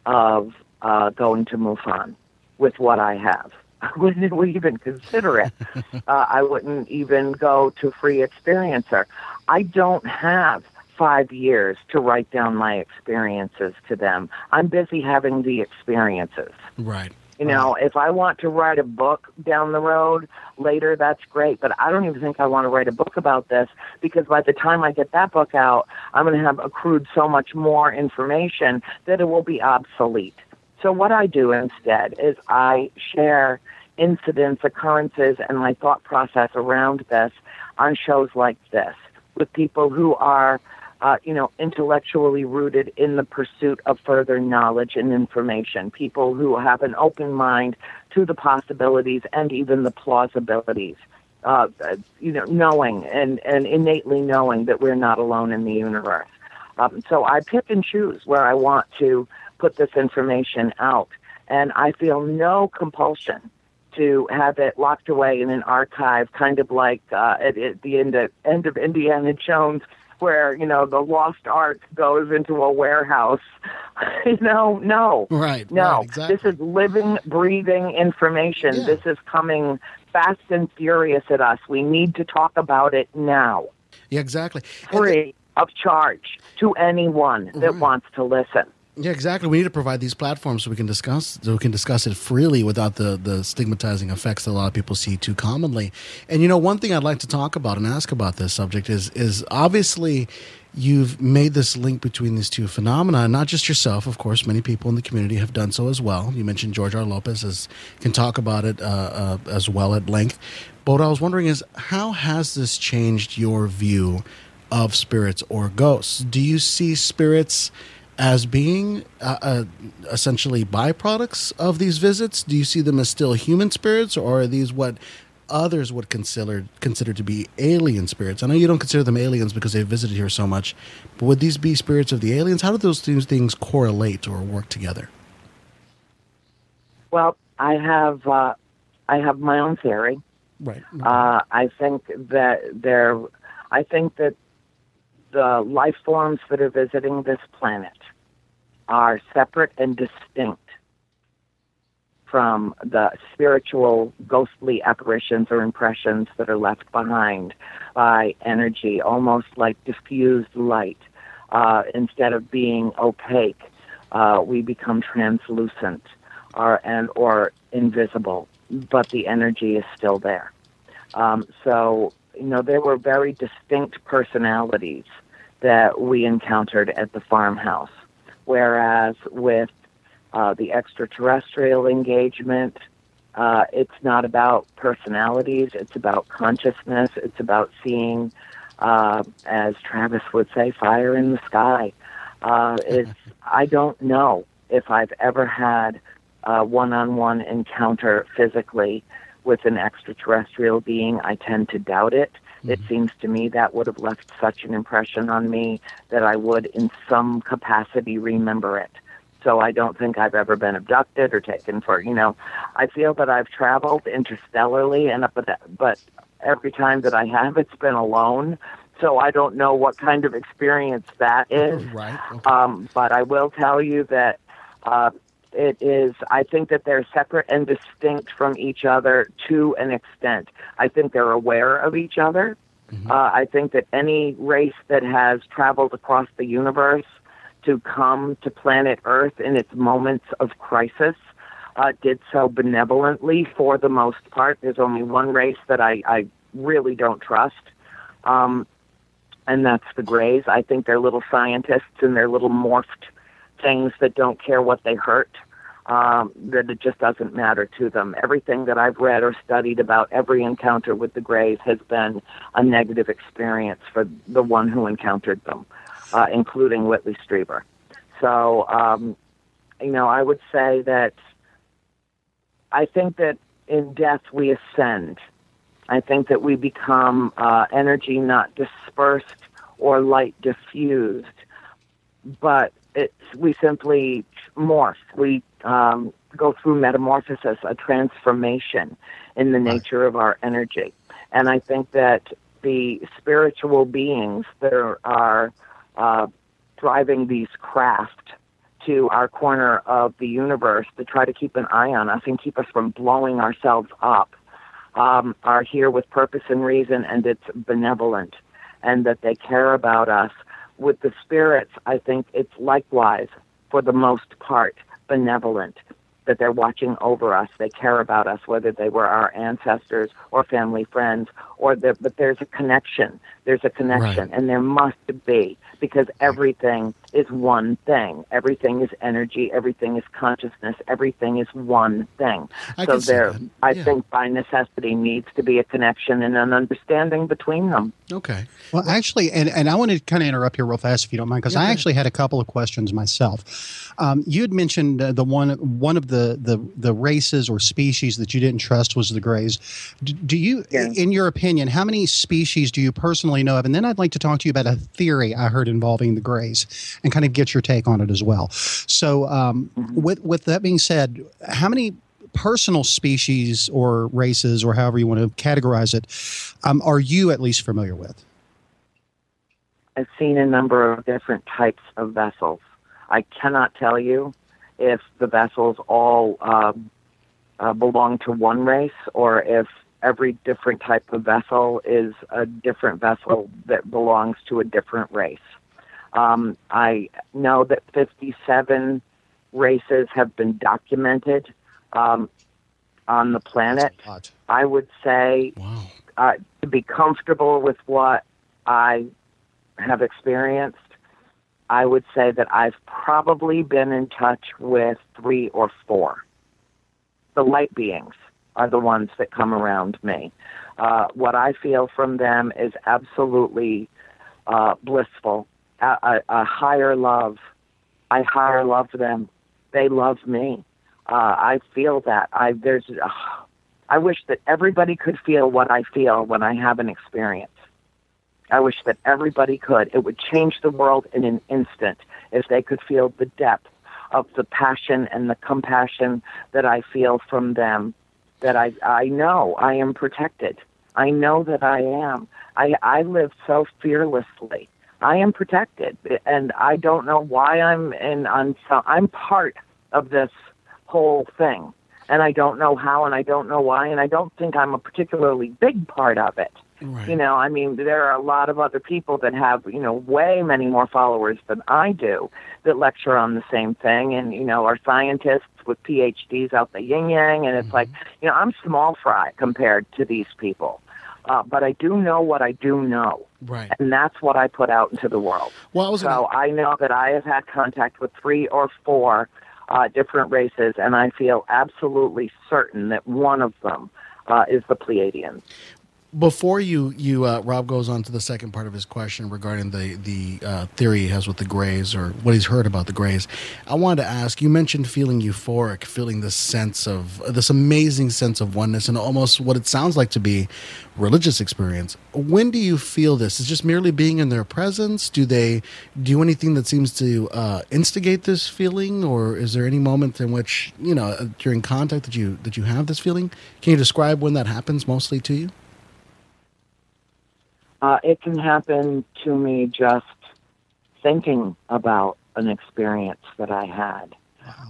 of uh, going to MUFON with what I have. I wouldn't even consider it. uh, I wouldn't even go to Free Experiencer. I don't have five years to write down my experiences to them. I'm busy having the experiences. Right. You know, if I want to write a book down the road later, that's great. But I don't even think I want to write a book about this because by the time I get that book out, I'm going to have accrued so much more information that it will be obsolete. So what I do instead is I share incidents, occurrences, and my thought process around this on shows like this with people who are uh, you know, intellectually rooted in the pursuit of further knowledge and information. People who have an open mind to the possibilities and even the plausibilities. Uh, you know, knowing and, and innately knowing that we're not alone in the universe. Um, so I pick and choose where I want to put this information out, and I feel no compulsion to have it locked away in an archive, kind of like uh, at, at the end of, end of Indiana Jones where you know the lost art goes into a warehouse. you know, no, right, no. Right, exactly. This is living, breathing information. Yeah. This is coming fast and furious at us. We need to talk about it now, Yeah, exactly. Free of charge to anyone that Right. wants to listen. Yeah, exactly. We need to provide these platforms so we can discuss so we can discuss it freely without the the stigmatizing effects that a lot of people see too commonly. And you know, one thing I'd like to talk about and ask about this subject is is obviously you've made this link between these two phenomena, not just yourself, of course. Many people in the community have done so as well. You mentioned George R. Lopez as can talk about it uh, uh, as well at length. But what I was wondering is, how has this changed your view of spirits or ghosts? Do you see spirits? As being uh, uh, essentially byproducts of these visits? Do you see them as still human spirits, or are these what others would consider consider to be alien spirits? I know you don't consider them aliens because they've visited here so much, but would these be spirits of the aliens? How do those two things correlate or work together? Well, I have uh, I have my own theory. Right. Uh, I think that there, I think that the life forms that are visiting this planet are separate and distinct from the spiritual ghostly apparitions or impressions that are left behind by energy, almost like diffused light. Uh, instead of being opaque, uh, we become translucent or, and or invisible, but the energy is still there. Um, so, you know, there were very distinct personalities that we encountered at the farmhouse. Whereas with uh, the extraterrestrial engagement, uh, it's not about personalities, it's about consciousness, it's about seeing, uh, as Travis would say, fire in the sky. Uh, it's, I don't know if I've ever had a one on one encounter physically with an extraterrestrial being. I tend to doubt it. It seems to me that would have left such an impression on me that I would, in some capacity, remember it. So I don't think I've ever been abducted or taken for, you know, I feel that I've traveled interstellarly, and but but every time that I have, it's been alone. So I don't know what kind of experience that is. Right. Okay. Um, but I will tell you that uh, it is, I think that they're separate and distinct from each other to an extent. I think they're aware of each other. Uh, I think that any race that has traveled across the universe to come to planet Earth in its moments of crisis uh, did so benevolently for the most part. There's only one race that I, I really don't trust. Um, and that's the Greys. I think they're little scientists and they're little morphed things that don't care what they hurt. Um, that it just doesn't matter to them. Everything that I've read or studied about every encounter with the Greys has been a negative experience for the one who encountered them, uh, including Whitley Strieber. So, um, you know, I would say that I think that in death we ascend. I think that we become uh, energy not dispersed or light diffused, but it's we simply morph. We um, go through metamorphosis, a transformation in the nature of our energy. And I think that the spiritual beings that are, are uh, driving these craft to our corner of the universe to try to keep an eye on us and keep us from blowing ourselves up um, are here with purpose and reason, and it's benevolent, and that they care about us. With the spirits, I think it's likewise, for the most part, benevolent that they're watching over us. They care about us, whether they were our ancestors or family friends, or the, but there's a connection. There's a connection, Right. and there must be because everything is one thing. Everything is energy. Everything is consciousness. Everything is one thing. I so there, that. I think by necessity needs to be a connection and an understanding between them. Okay. Well, actually, and, and I want to kind of interrupt here real fast if you don't mind, because Yeah, I actually had a couple of questions myself. Um, you had mentioned uh, the one one of the, the the the races or species that you didn't trust was the Greys. D- do you, Yeah. in your opinion, how many species do you personally know of? And then I'd like to talk to you about a theory I heard involving the Greys, and kind of get your take on it as well. So, um, with with that being said, how many personal species or races, or however you want to categorize it, um, are you at least familiar with? I've seen a number of different types of vessels. I cannot tell you if the vessels all um, uh, belong to one race or if every different type of vessel is a different vessel that belongs to a different race. Um, I know that 57 races have been documented um, on the planet. That's a lot. I would say Wow. uh, to be comfortable with what I have experienced, I would say that I've probably been in touch with three or four. The light beings are the ones that come around me. Uh, what I feel from them is absolutely uh, blissful, a, a, a higher love. I higher love them. They love me. Uh, I feel that. I there's. Uh, I wish that everybody could feel what I feel when I have an experience. I wish that everybody could. It would change the world in an instant if they could feel the depth of the passion and the compassion that I feel from them. That I I know I am protected. I know that I am. I I live so fearlessly. I am protected, and I don't know why I'm in. On so I'm part of this whole thing, and I don't know how, and I don't know why, and I don't think I'm a particularly big part of it. Right. You know, I mean, there are a lot of other people that have, you know, way many more followers than I do that lecture on the same thing and, you know, are scientists with PhDs out the yin yang. And it's like, you know, I'm small fry compared to these people. Uh, but I do know what I do know. right. And that's what I put out into the world. Well, I was gonna, So I know that I have had contact with three or four uh, different races, and I feel absolutely certain that one of them uh, is the Pleiadians. Before you you uh, Rob goes on to the second part of his question regarding the the uh, theory he has with the Greys or what he's heard about the Greys, I wanted to ask. You mentioned feeling euphoric, feeling this sense of this amazing sense of oneness, and almost what it sounds like to be religious experience. When do you feel this? Is just merely being in their presence? Do they do anything that seems to uh, instigate this feeling, or is there any moment in which you know during contact that you that you have this feeling? Can you describe when that happens mostly to you? Uh, it can happen to me just thinking about an experience that I had.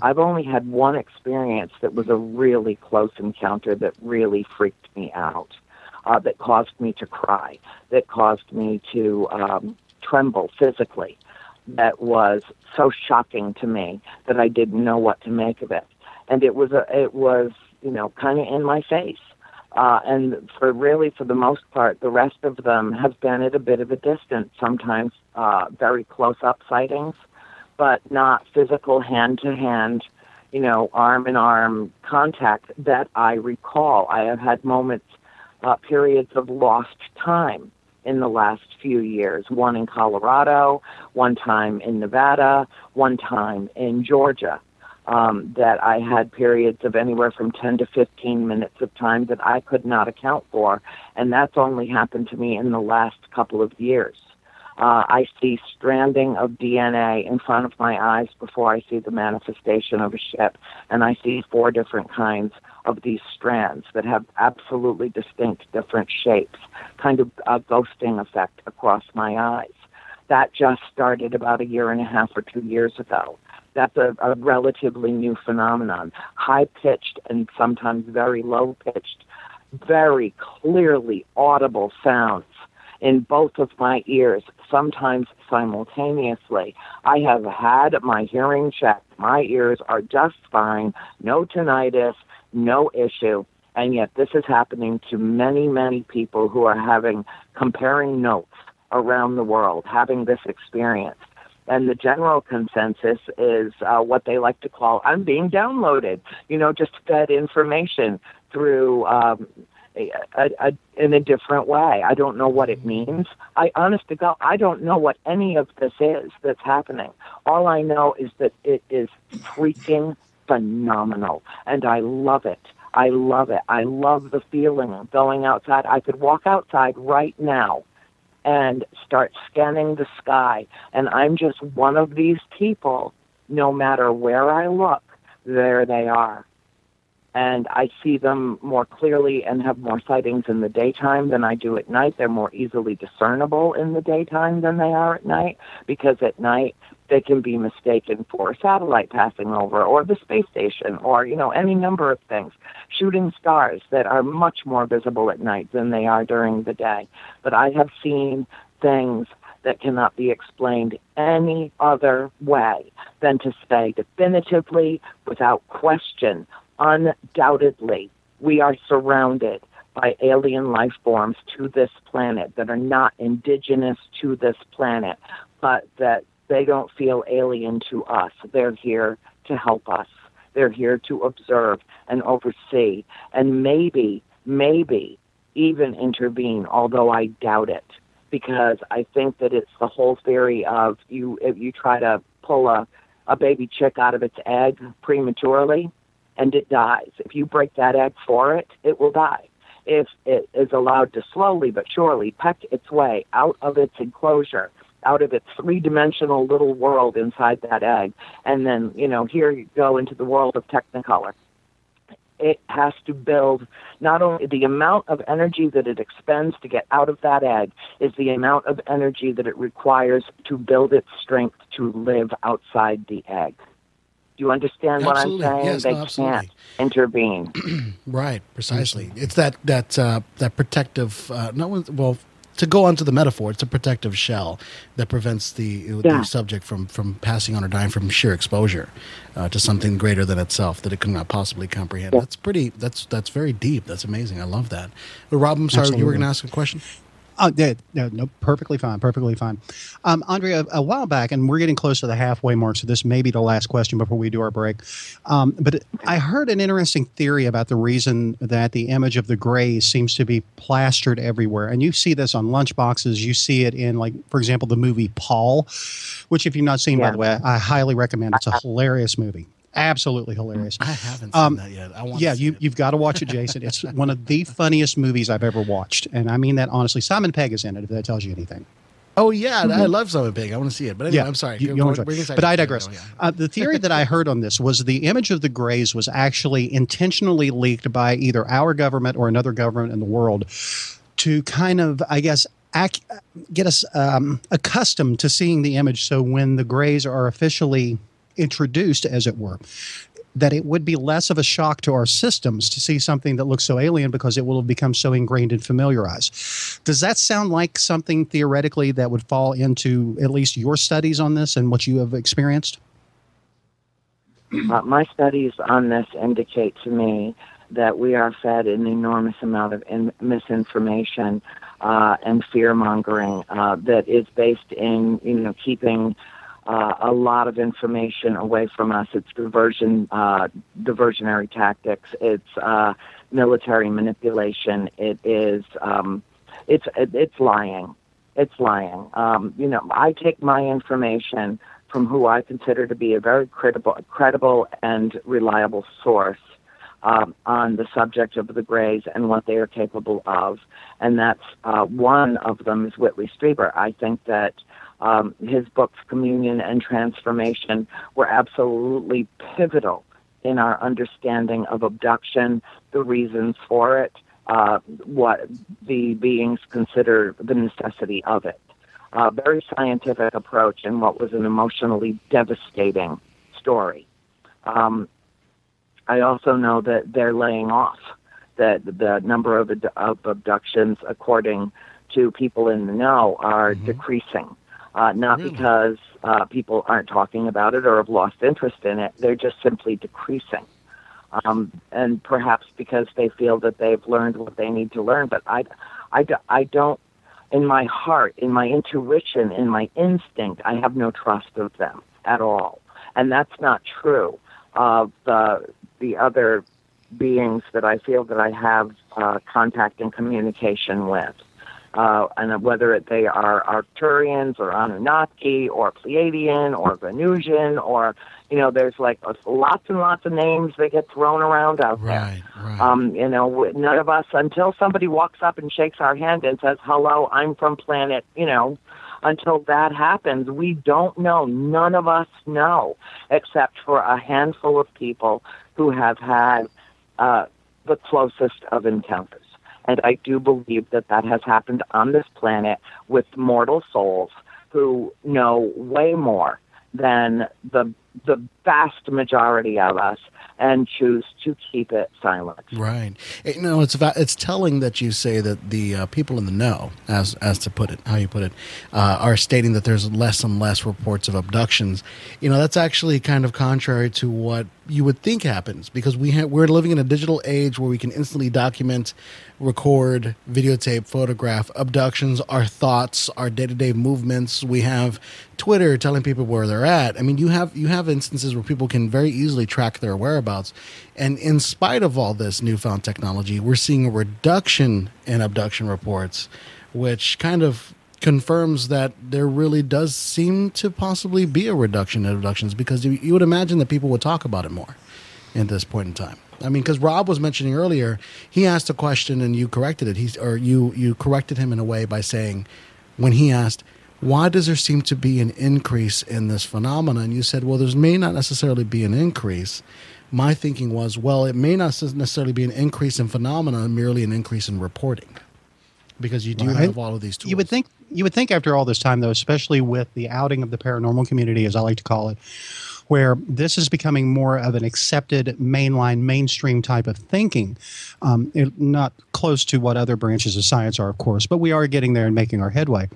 I've only had one experience that was a really close encounter that really freaked me out, uh, that caused me to cry, that caused me to um, tremble physically, that was so shocking to me that I didn't know what to make of it. And it was a, it was you know kind of in my face. Uh, and for really, for the most part, the rest of them have been at a bit of a distance, sometimes uh, very close up sightings, but not physical hand to hand, you know, arm in arm contact that I recall. I have had moments, uh, periods of lost time in the last few years. One in Colorado, one time in Nevada, one time in Georgia um, that I had periods of anywhere from 10 to 15 minutes of time that I could not account for. And that's only happened to me in the last couple of years. Uh, I see stranding of DNA in front of my eyes before I see the manifestation of a ship. And I see four different kinds of these strands that have absolutely distinct different shapes, kind of a ghosting effect across my eyes. That just started about a year and a half or two years ago. That's a, a relatively new phenomenon. High pitched and sometimes very low pitched, very clearly audible sounds in both of my ears, sometimes simultaneously. I have had my hearing checked. My ears are just fine, no tinnitus, no issue. And yet, this is happening to many, many people who are having comparing notes around the world, having this experience. And the general consensus is uh, what they like to call I'm being downloaded, you know, just fed information through um, a, a, a, in a different way. I don't know what it means. I, honest to God, I don't know what any of this is that's happening. All I know is that it is freaking phenomenal, and I love it. I love it. I love the feeling of going outside. I could walk outside right now and start scanning the sky, and I'm just one of these people. No matter where I look, there they are and I see them more clearly and have more sightings in the daytime than I do at night. They're more easily discernible in the daytime than they are at night because at night they can be mistaken for a satellite passing over or the space station or you know any number of things shooting stars that are much more visible at night than they are during the day but i have seen things that cannot be explained any other way than to say definitively without question undoubtedly we are surrounded by alien life forms to this planet that are not indigenous to this planet, but that they don't feel alien to us. They're here to help us. They're here to observe and oversee and maybe, maybe even intervene, although I doubt it because I think that it's the whole theory of you if you try to pull a, a baby chick out of its egg prematurely, and it dies. If you break that egg for it, it will die. If it is allowed to slowly but surely peck its way out of its enclosure, out of its three dimensional little world inside that egg, and then, you know, here you go into the world of Technicolor. It has to build not only the amount of energy that it expends to get out of that egg is the amount of energy that it requires to build its strength to live outside the egg. Do you understand absolutely. what I'm saying? Yes, they no, can't intervene. right, precisely. It's that that uh, that protective. Uh, no one. Well, to go on to the metaphor, it's a protective shell that prevents the, Yeah. the subject from from passing on or dying from sheer exposure uh, to something greater than itself that it cannot possibly comprehend. Yeah. That's pretty. That's that's very deep. That's amazing. I love that. But Rob, I'm sorry, you were going to ask a question. Oh, yeah, no, no, perfectly fine, perfectly fine. Um, Andrea, a, a while back, and we're getting close to the halfway mark, so this may be the last question before we do our break. Um, but I heard an interesting theory about the reason that the image of the Greys seems to be plastered everywhere, and you see this on lunchboxes. You see it in, like, for example, the movie Paul, which, if you've not seen, by the way, I highly recommend. It's a hilarious movie, absolutely hilarious. I haven't seen Um, that yet. I want. Yeah, to see you, it. you've got to watch it, Jason. It's one of the funniest movies I've ever watched. And I mean that honestly. Simon Pegg is in it, if that tells you anything. Oh yeah, I love Simon Pegg. I want to see it. But anyway, I'm sorry. you- you'll go- enjoy it. bring us back But I digress. oh, yeah. Uh, the theory that I heard on this was the image of the Greys was actually intentionally leaked by either our government or another government in the world to kind of, I guess, ac- get us um, accustomed to seeing the image. So when the Greys are officially introduced, as it were, that it would be less of a shock to our systems to see something that looks so alien because it will have become so ingrained and familiarized. Does that sound like something theoretically that would fall into at least your studies on this and what you have experienced? Uh, my studies on this indicate to me that we are fed an enormous amount of in- misinformation uh, and fear mongering uh, that is based in you know keeping uh, a lot of information away from us. It's diversion, uh, diversionary tactics. It's uh, military manipulation. It is um, it's it, it's lying. It's lying. Um, you know, I take my information from who I consider to be a very credible, credible and reliable source um, on the subject of the Greys and what they are capable of, and that's uh, one of them is Whitley Strieber. I think that um, his books Communion and Transformation were absolutely pivotal in our understanding of abduction, the reasons for it, uh, what the beings consider the necessity of it. a very scientific approach in what was an emotionally devastating story. Um, I also know that they're laying off that the number of, of abductions, according to people in the know, are Mhm. decreasing. Uh, not Really? because uh, people aren't talking about it or have lost interest in it; they're just simply decreasing. Um, and perhaps because they feel that they've learned what they need to learn. But I, I, I don't, in my heart, in my intuition, in my instinct, I have no trust of them at all. And that's not true of the, the other beings that I feel that I have uh, contact and communication with. Uh, and whether it, they are Arcturians or Anunnaki or Pleiadian or Venusian or, you know, there's like lots and lots of names that get thrown around out there. Right, right. Um, you know, none of us, until somebody walks up and shakes our hand and says, hello, I'm from planet, you know, until that happens, we don't know. None of us know, except for a handful of people who have had uh, the closest of encounters. And I do believe that that has happened on this planet with mortal souls who know way more than the the vast majority of us and choose to keep it silent. Right. You know, it's it's telling that you say that the uh, people in the know, as as to put it, how you put it, uh, are stating that there's less and less reports of abductions. You know, that's actually kind of contrary to what you would think happens because we ha- we're living in a digital age where we can instantly document, record, videotape, photograph abductions, our thoughts, our day to day movements. We have Twitter telling people where they're at. I mean, you have you have instances where people can very easily track their whereabouts. And in spite of all this newfound technology, we're seeing a reduction in abduction reports, which kind of confirms that there really does seem to possibly be a reduction in abductions because you, you would imagine that people would talk about it more at this point in time. I mean, because Rob was mentioning earlier, he asked a question and you corrected it. He's or you you corrected him in a way by saying, when he asked, "Why does there seem to be an increase in this phenomenon?" And you said, "Well, there may not necessarily be an increase." My thinking was, well, it may not necessarily be an increase in phenomena, merely an increase in reporting, because you do Right. have all of these tools. You would think you would think after all this time, though, especially with the outing of the paranormal community, as I like to call it, where this is becoming more of an accepted mainline, mainstream type of thinking. Um, it, not close to what other branches of science are, of course, but we are getting there and making our headway.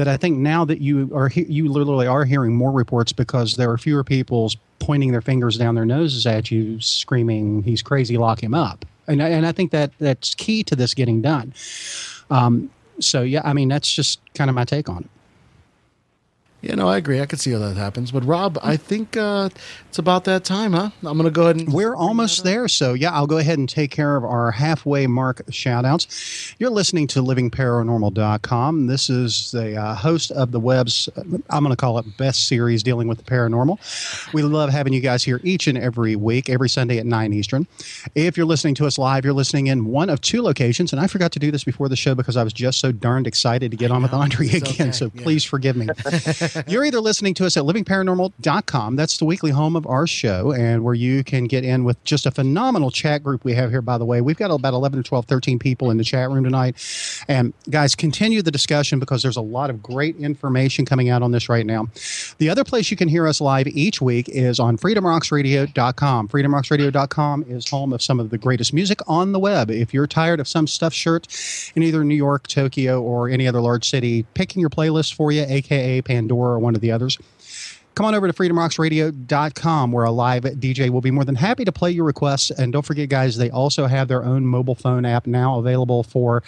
That I think now that you are you literally are hearing more reports because there are fewer people pointing their fingers down their noses at you, screaming, "He's crazy, lock him up." And I, and I think that that's key to this getting done. Um, so yeah, I mean that's just kind of my take on it. Yeah, no, I agree. I could see how that happens. But Rob, I think uh, it's about that time, huh? I'm going to go ahead and We're almost there. So, yeah, I'll go ahead and take care of our halfway mark shout outs. You're listening to livingparanormal.com. This is the uh, host of the web's, uh, I'm going to call it best series dealing with the paranormal. We love having you guys here each and every week, every Sunday at 9 Eastern. If you're listening to us live, you're listening in one of two locations. And I forgot to do this before the show because I was just so darned excited to get on with. Andre It's again. okay. So, Yeah. please forgive me. You're either listening to us at livingparanormal.com. That's the weekly home of our show, and where you can get in with just a phenomenal chat group we have here, by the way. We've got about 11 or 12, 13 people in the chat room tonight. And guys, continue the discussion because there's a lot of great information coming out on this right now. The other place you can hear us live each week is on freedomrocksradio.com. Freedomrocksradio.com is home of some of the greatest music on the web. If you're tired of some stuffed shirt in either New York, Tokyo, or any other large city picking your playlist for you, aka Pandora or one of the others, come on over to freedomrocksradio.com where a live DJ will be more than happy to play your requests. And don't forget, guys, they also have their own mobile phone app now available for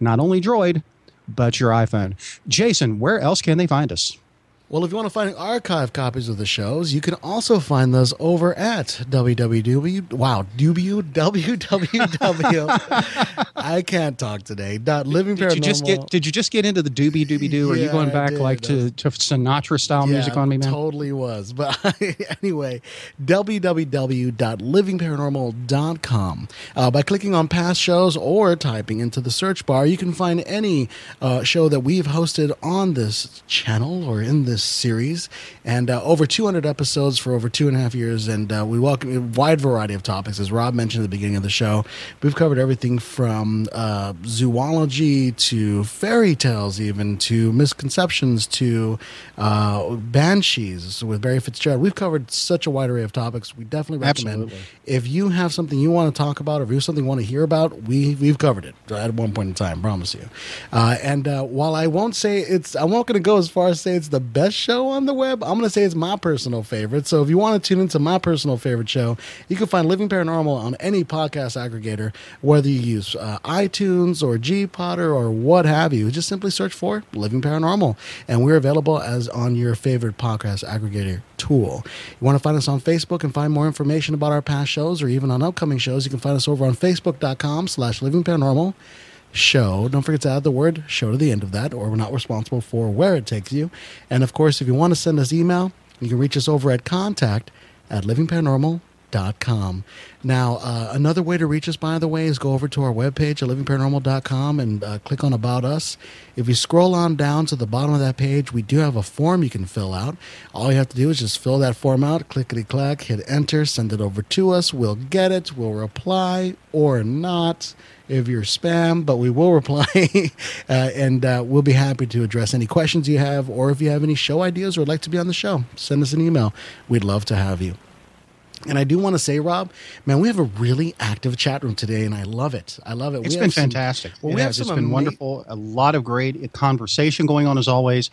not only Droid, but your iPhone. Jason, where else can they find us? Well, if you want to find archive copies of the shows, you can also find those over at www. Wow, www. I can't talk today. Dot living Did you just get? Did you just get into the doobie doobie doo? Are you going back did. like to, to Sinatra style music on me, man? Totally was. But anyway, www.livingparanormal.com. Uh, by clicking on past shows or typing into the search bar, you can find any uh, show that we've hosted on this channel or in this series, and uh, over 200 episodes for over two and a half years. And uh, we welcome a wide variety of topics, as Rob mentioned at the beginning of the show. We've covered everything from uh, zoology to fairy tales, even to misconceptions to uh, banshees with Barry Fitzgerald. We've covered such a wide array of topics. We definitely recommend Absolutely. if you have something you want to talk about, or if you have something you want to hear about, we we've covered it at one point in time. Promise you. Uh, and uh, while I won't say it's, I'm not going to go as far as say it's the best show on the web. I'm going to say it's my personal favorite. So if you want to tune into my personal favorite show, you can find Living Paranormal on any podcast aggregator, whether you use uh, iTunes or gPodder or what have you. Just simply search for Living Paranormal, and we're available as on your favorite podcast aggregator tool. You want to find us on Facebook and find more information about our past shows or even on upcoming shows, you can find us over on facebook.com slash living paranormal show. Don't forget to add the word show to the end of that, or we're not responsible for where it takes you. And of course, if you want to send us email, you can reach us over at contact at livingparanormal.com. Now, uh, another way to reach us, by the way, is go over to our webpage at livingparanormal.com and uh, click on About Us. If you scroll on down to the bottom of that page, we do have a form you can fill out. All you have to do is just fill that form out, clickety clack, hit enter, send it over to us. We'll get it, we'll reply or not if you're spam, but we will reply uh, and uh, we'll be happy to address any questions you have or if you have any show ideas or would like to be on the show, send us an email. We'd love to have you. And I do want to say, Rob, man, we have a really active chat room today, and I love it. I love it. It's We been have some- fantastic. well, It we have has. It's some been ama- wonderful. A lot of great conversation going on as always.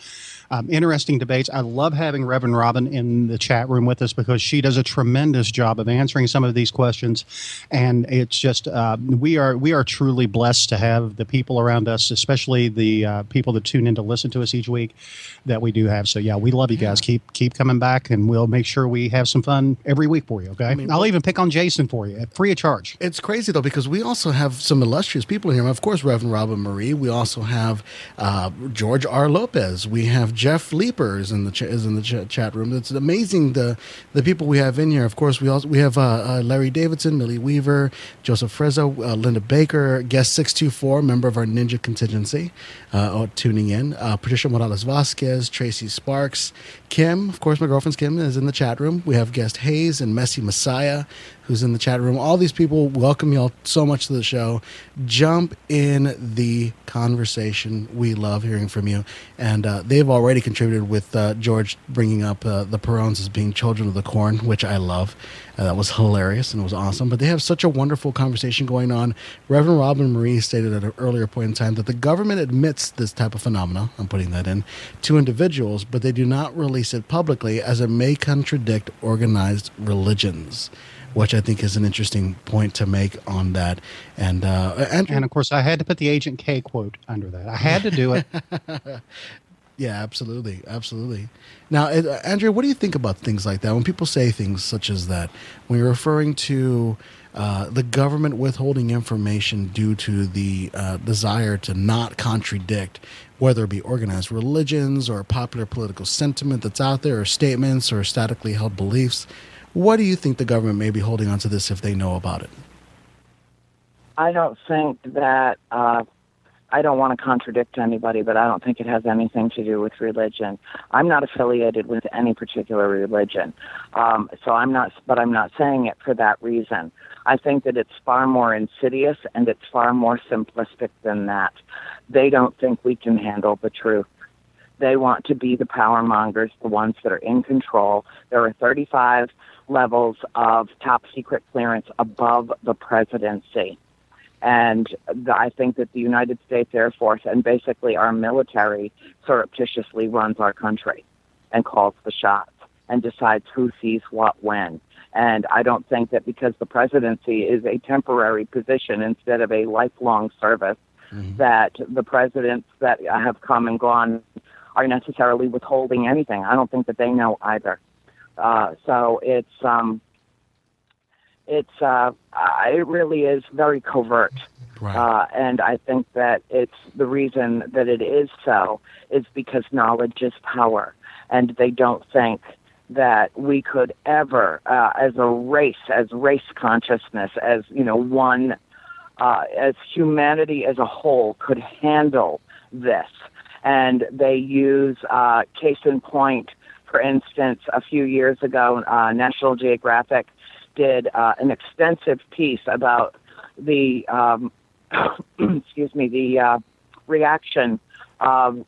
Um, interesting debates. I love having Reverend Robyn in the chat room with us because she does a tremendous job of answering some of these questions, and it's just uh, we are we are truly blessed to have the people around us, especially the uh, people that tune in to listen to us each week that we do have. So yeah, we love you guys. Keep keep coming back, and we'll make sure we have some fun every week for you. Okay, mean, I'll even pick on Jason for you, free of charge. It's crazy though because we also have some illustrious people here. Of course, Reverend Robyn Marie. We also have uh, George R. Lopez. We have Jeff Leeper is in the ch- is in the ch- chat room. It's amazing the the people we have in here. Of course, we also we have uh, uh, Larry Davidson, Millie Weaver, Joseph Frezzo, uh, Linda Baker, guest six two four, member of our Ninja contingency, uh, oh, tuning in. Uh, Patricia Morales Vasquez, Tracy Sparks, Kim. Of course, my girlfriend's Kim is in the chat room. We have guest Hayes and Messy Messiah who's in the chat room. All these people welcome y'all so much to the show. Jump in the conversation. We love hearing from you. And uh, they've already contributed with uh, George bringing up uh, the Perrons as being children of the corn, which I love. Uh, that was hilarious and it was awesome. But they have such a wonderful conversation going on. Reverend Robyn Marie stated at an earlier point in time that the government admits this type of phenomena, I'm putting that in, to individuals, but they do not release it publicly as it may contradict organized religions which I think is an interesting point to make on that. And uh, Andrew, And of course, I had to put the Agent K quote under that. I had to do it. yeah, absolutely, absolutely. Now, uh, Andrea, what do you think about things like that? When people say things such as that, when you're referring to uh, the government withholding information due to the uh, desire to not contradict whether it be organized religions or popular political sentiment that's out there, or statements or statically held beliefs. What do you think the government may be holding on to this if they know about it? I don't think that uh, I don't want to contradict anybody, but I don't think it has anything to do with religion. I'm not affiliated with any particular religion, um, so I'm not. But I'm not saying it for that reason. I think that it's far more insidious and it's far more simplistic than that. They don't think we can handle the truth. They want to be the power mongers, the ones that are in control. There are 35 levels of top secret clearance above the presidency. And the, I think that the United States Air Force and basically our military surreptitiously runs our country and calls the shots and decides who sees what when. And I don't think that because the presidency is a temporary position instead of a lifelong service, that the presidents that have come and gone are necessarily withholding anything. I don't think that they know either. Uh, so it's um, it's uh, uh, it really is very covert. Right. Uh, and I think that it's the reason that it is so is because knowledge is power, and they don't think that we could ever, uh, as a race, as race consciousness, as you know, one, uh, as humanity as a whole, could handle this. and they use uh, case in point. For instance, a few years ago, uh, National Geographic did uh, an extensive piece about the um, excuse me the uh, reaction of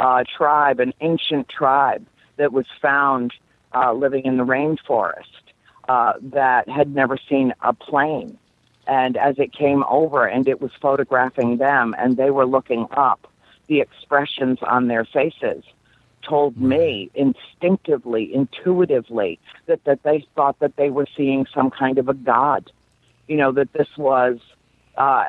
a tribe, an ancient tribe that was found uh, living in the rainforest uh, that had never seen a plane. And as it came over and it was photographing them and they were looking up, the expressions on their faces told me instinctively, intuitively, that, that they thought that they were seeing some kind of a god. You know, that this was, uh,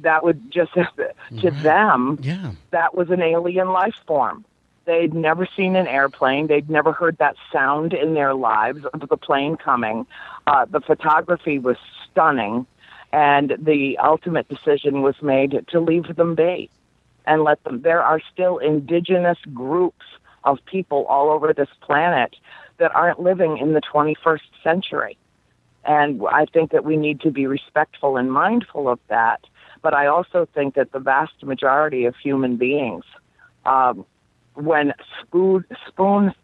that would just, to Right. them, Yeah. that was an alien life form. They'd never seen an airplane. They'd never heard that sound in their lives of the plane coming. Uh, the photography was stunning, and the ultimate decision was made to leave them be and let them. There are still indigenous groups of people all over this planet that aren't living in the 21st century. And I think that we need to be respectful and mindful of that. But I also think that the vast majority of human beings, um, when spoon,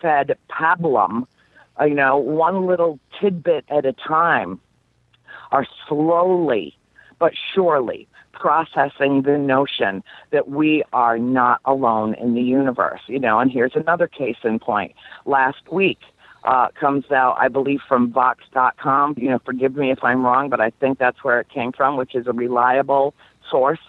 fed pablum, uh, you know, one little tidbit at a time, are slowly but surely processing the notion that we are not alone in the universe. You know, and here's another case in point. Last week, uh, comes out, I believe, from Vox.com. You know, forgive me if I'm wrong, but I think that's where it came from, which is a reliable source.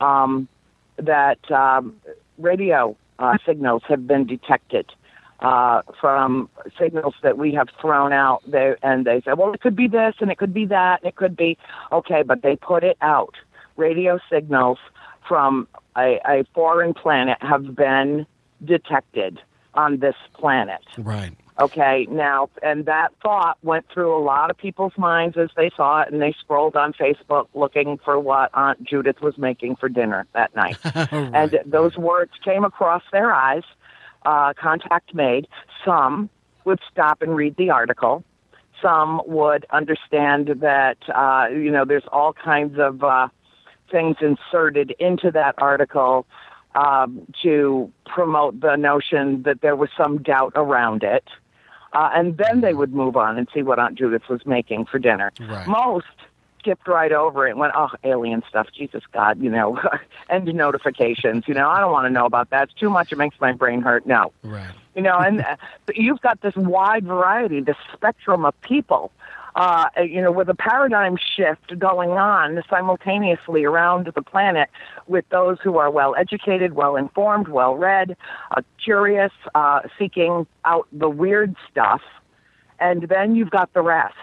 Um, that um, radio uh, signals have been detected uh, from signals that we have thrown out there, and they say, well, it could be this, and it could be that, and it could be okay, but they put it out. Radio signals from a, a foreign planet have been detected on this planet. Right. Okay, now, and that thought went through a lot of people's minds as they saw it, and they scrolled on Facebook looking for what Aunt Judith was making for dinner that night. and those words came across their eyes, uh, contact made. Some would stop and read the article. Some would understand that, uh, you know, there's all kinds of uh, things inserted into that article um, to promote the notion that there was some doubt around it. Uh, and then they would move on and see what Aunt Judith was making for dinner. Right. Most skipped right over it and went, oh, alien stuff, Jesus God, you know, end notifications, you know, I don't want to know about that. It's too much. It makes my brain hurt. No Right. you know, and uh, but you've got this wide variety, this spectrum of people, uh, you know, with a paradigm shift going on simultaneously around the planet with those who are well educated, well informed, well read, uh, curious, uh, seeking out the weird stuff, and then you've got the rest.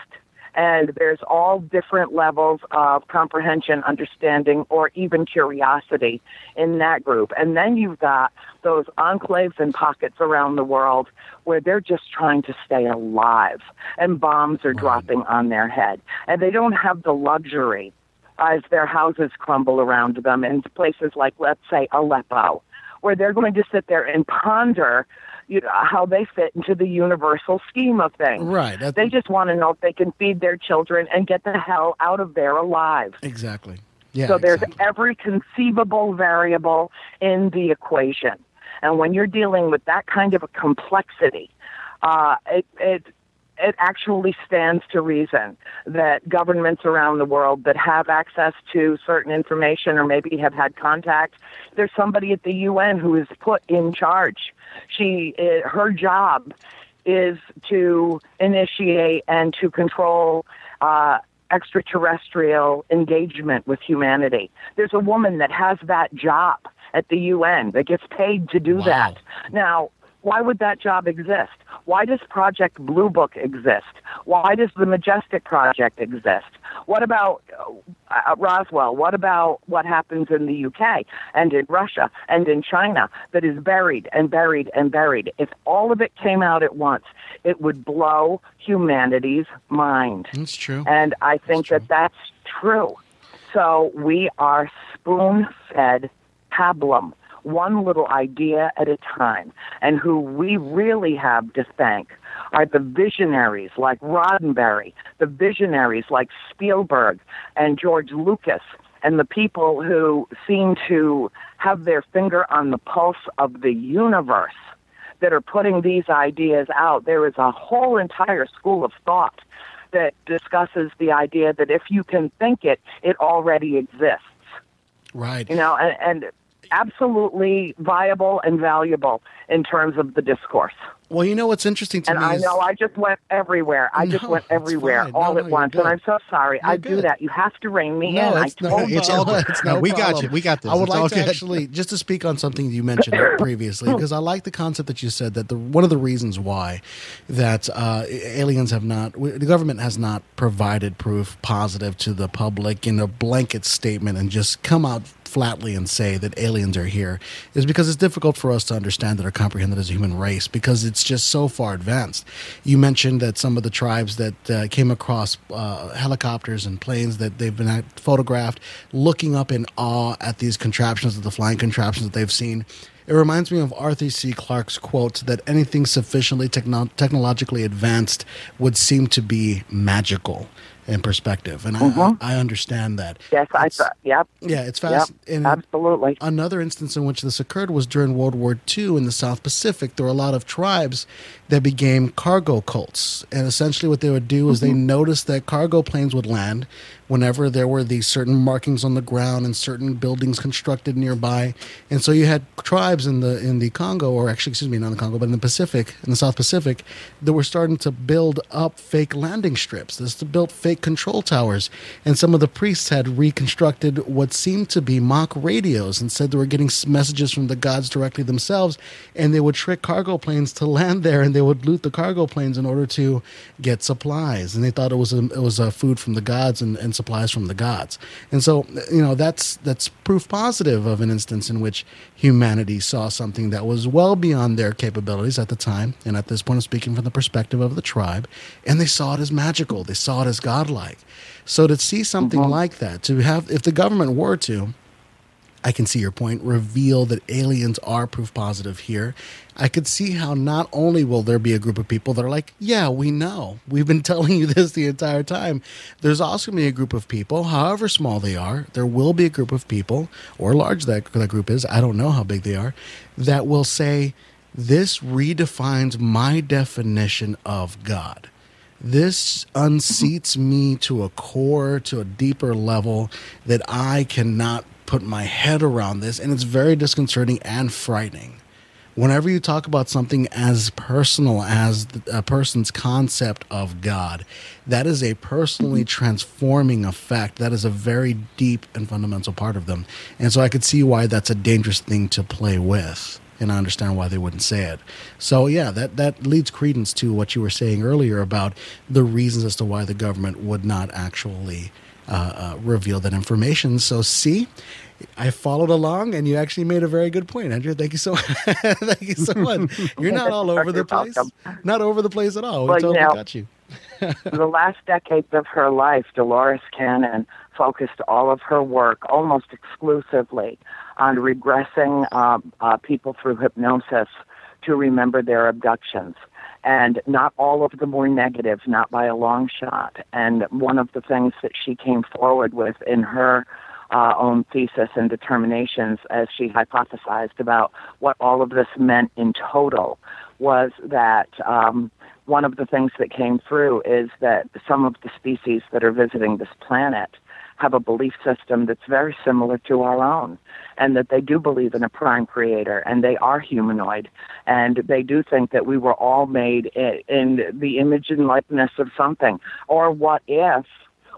And there's all different levels of comprehension, understanding, or even curiosity in that group. And then you've got those enclaves and pockets around the world where they're just trying to stay alive and bombs are dropping on their head. And they don't have the luxury as their houses crumble around them in places like, let's say, Aleppo, where they're going to sit there and ponder you know, how they fit into the universal scheme of things. Right. That, They just want to know if they can feed their children and get the hell out of there alive. exactly. Yeah. so there's exactly. every conceivable variable in the equation. And when you're dealing with that kind of a complexity, uh, it, it it actually stands to reason that governments around the world that have access to certain information or maybe have had contact, there's somebody at the UN who is put in charge. She, uh, her job is to initiate and to control uh, extraterrestrial engagement with humanity. There's a woman that has that job at the UN that gets paid to do Wow. that. Now, why would that job exist? Why does Project Blue Book exist? Why does the Majestic Project exist? What about uh, Roswell? What about what happens in the UK and in Russia and in China that is buried and buried and buried? If all of it came out at once, it would blow humanity's mind. That's true. And I think That's that that's true. So we are spoon fed pablum, one little idea at a time. And who we really have to thank are the visionaries like Roddenberry, the visionaries like Spielberg and George Lucas and the people who seem to have their finger on the pulse of the universe that are putting these ideas out. There is a whole entire school of thought that discusses the idea that if you can think it, it already exists. Right. You know, and, and absolutely viable and valuable in terms of the discourse. Well, you know what's interesting to me and me I is know I just went everywhere. I just went everywhere fine. all No, at no, you're once, and. I'm so sorry. I You're do good. that. You have to rein me No, in. I it's no- told it's all good. It's No, we got you. We got this. I would It's like to good. actually just to speak on something you mentioned previously because I like the concept that you said that the one of the reasons why that uh, aliens have not the government has not provided proof positive to the public in a blanket statement and just come out flatly and say that aliens are here is because it's difficult for us to understand it or comprehend it as a human race because it's just so far advanced. You mentioned that some of the tribes that uh, came across uh, helicopters and planes that they've been photographed looking up in awe at these contraptions, at the flying contraptions that they've seen. It reminds me of Arthur C. Clarke's quote that anything sufficiently techno- technologically advanced would seem to be magical in perspective. And mm-hmm. I, I understand that. Yes, I thought. Yep. Yeah, it's Yep. fast. and Absolutely. Another instance in which this occurred was during World War II in the South Pacific. There were a lot of tribes that became cargo cults. And essentially, what they would do is they mm-hmm. noticed that cargo planes would land whenever there were these certain markings on the ground and certain buildings constructed nearby. And so you had tribes in the in the Congo, or actually, excuse me, not in the Congo, but in the Pacific, in the South Pacific, that were starting to build up fake landing strips. This to build fake control towers. And some of the priests had reconstructed what seemed to be mock radios and said they were getting messages from the gods directly themselves. And they would trick cargo planes to land there, and they would loot the cargo planes in order to get supplies. And they thought it was a, it was a food from the gods and, and supplies from the gods. And so, you know, that's that's proof positive of an instance in which humanity saw something that was well beyond their capabilities at the time. And at this point, I'm speaking from the perspective of the tribe, and they saw it as magical. They saw it as godlike. So to see something mm-hmm. like that, to have, if the government were to, I can see your point, reveal that aliens are proof positive here. I could see how not only will there be a group of people that are like, yeah, we know. We've been telling you this the entire time. There's also going to be a group of people, however small they are, there will be a group of people, or large that, that group is, I don't know how big they are, that will say, this redefines my definition of God this unseats me to a core, to a deeper level that I cannot put my head around this. And it's very disconcerting and frightening. Whenever you talk about something as personal as a person's concept of God, that is a personally transforming effect. That is a very deep and fundamental part of them. And so I could see why that's a dangerous thing to play with and I understand why they wouldn't say it. So yeah, that that leads credence to what you were saying earlier about the reasons as to why the government would not actually uh, uh, reveal that information. So see. I followed along, and you actually made a very good point, Andrew. Thank you so, thank you so much. You're not all over the place, not over the place at all. We Well, you know, got you. the last decades of her life, Dolores Cannon focused all of her work almost exclusively on regressing um, uh, people through hypnosis to remember their abductions. And not all of them were negative, not by a long shot. And one of the things that she came forward with in her uh, own thesis and determinations as she hypothesized about what all of this meant in total was that um, one of the things that came through is that some of the species that are visiting this planet have a belief system that's very similar to our own, and that they do believe in a prime creator, and they are humanoid, and they do think that we were all made i- in the image and likeness of something. Or what if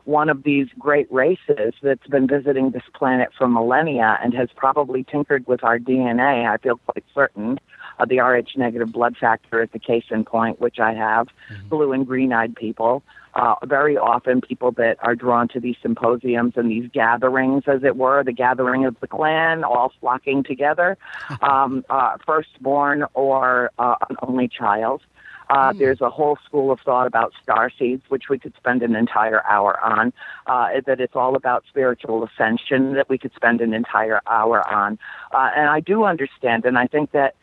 one of these great races that's been visiting this planet for millennia and has probably tinkered with our DNA, I feel quite certain. Uh, the Rh negative blood factor is the case in point, which I have. Blue and green eyed people. Uh, very often, people that are drawn to these symposiums and these gatherings, as it were, the gathering of the clan, all flocking together, um, uh, firstborn or uh, an only child. Uh, There's a whole school of thought about star seeds, which we could spend an entire hour on. Uh, that it's all about spiritual ascension, that we could spend an entire hour on. Uh, and I do understand, and I think that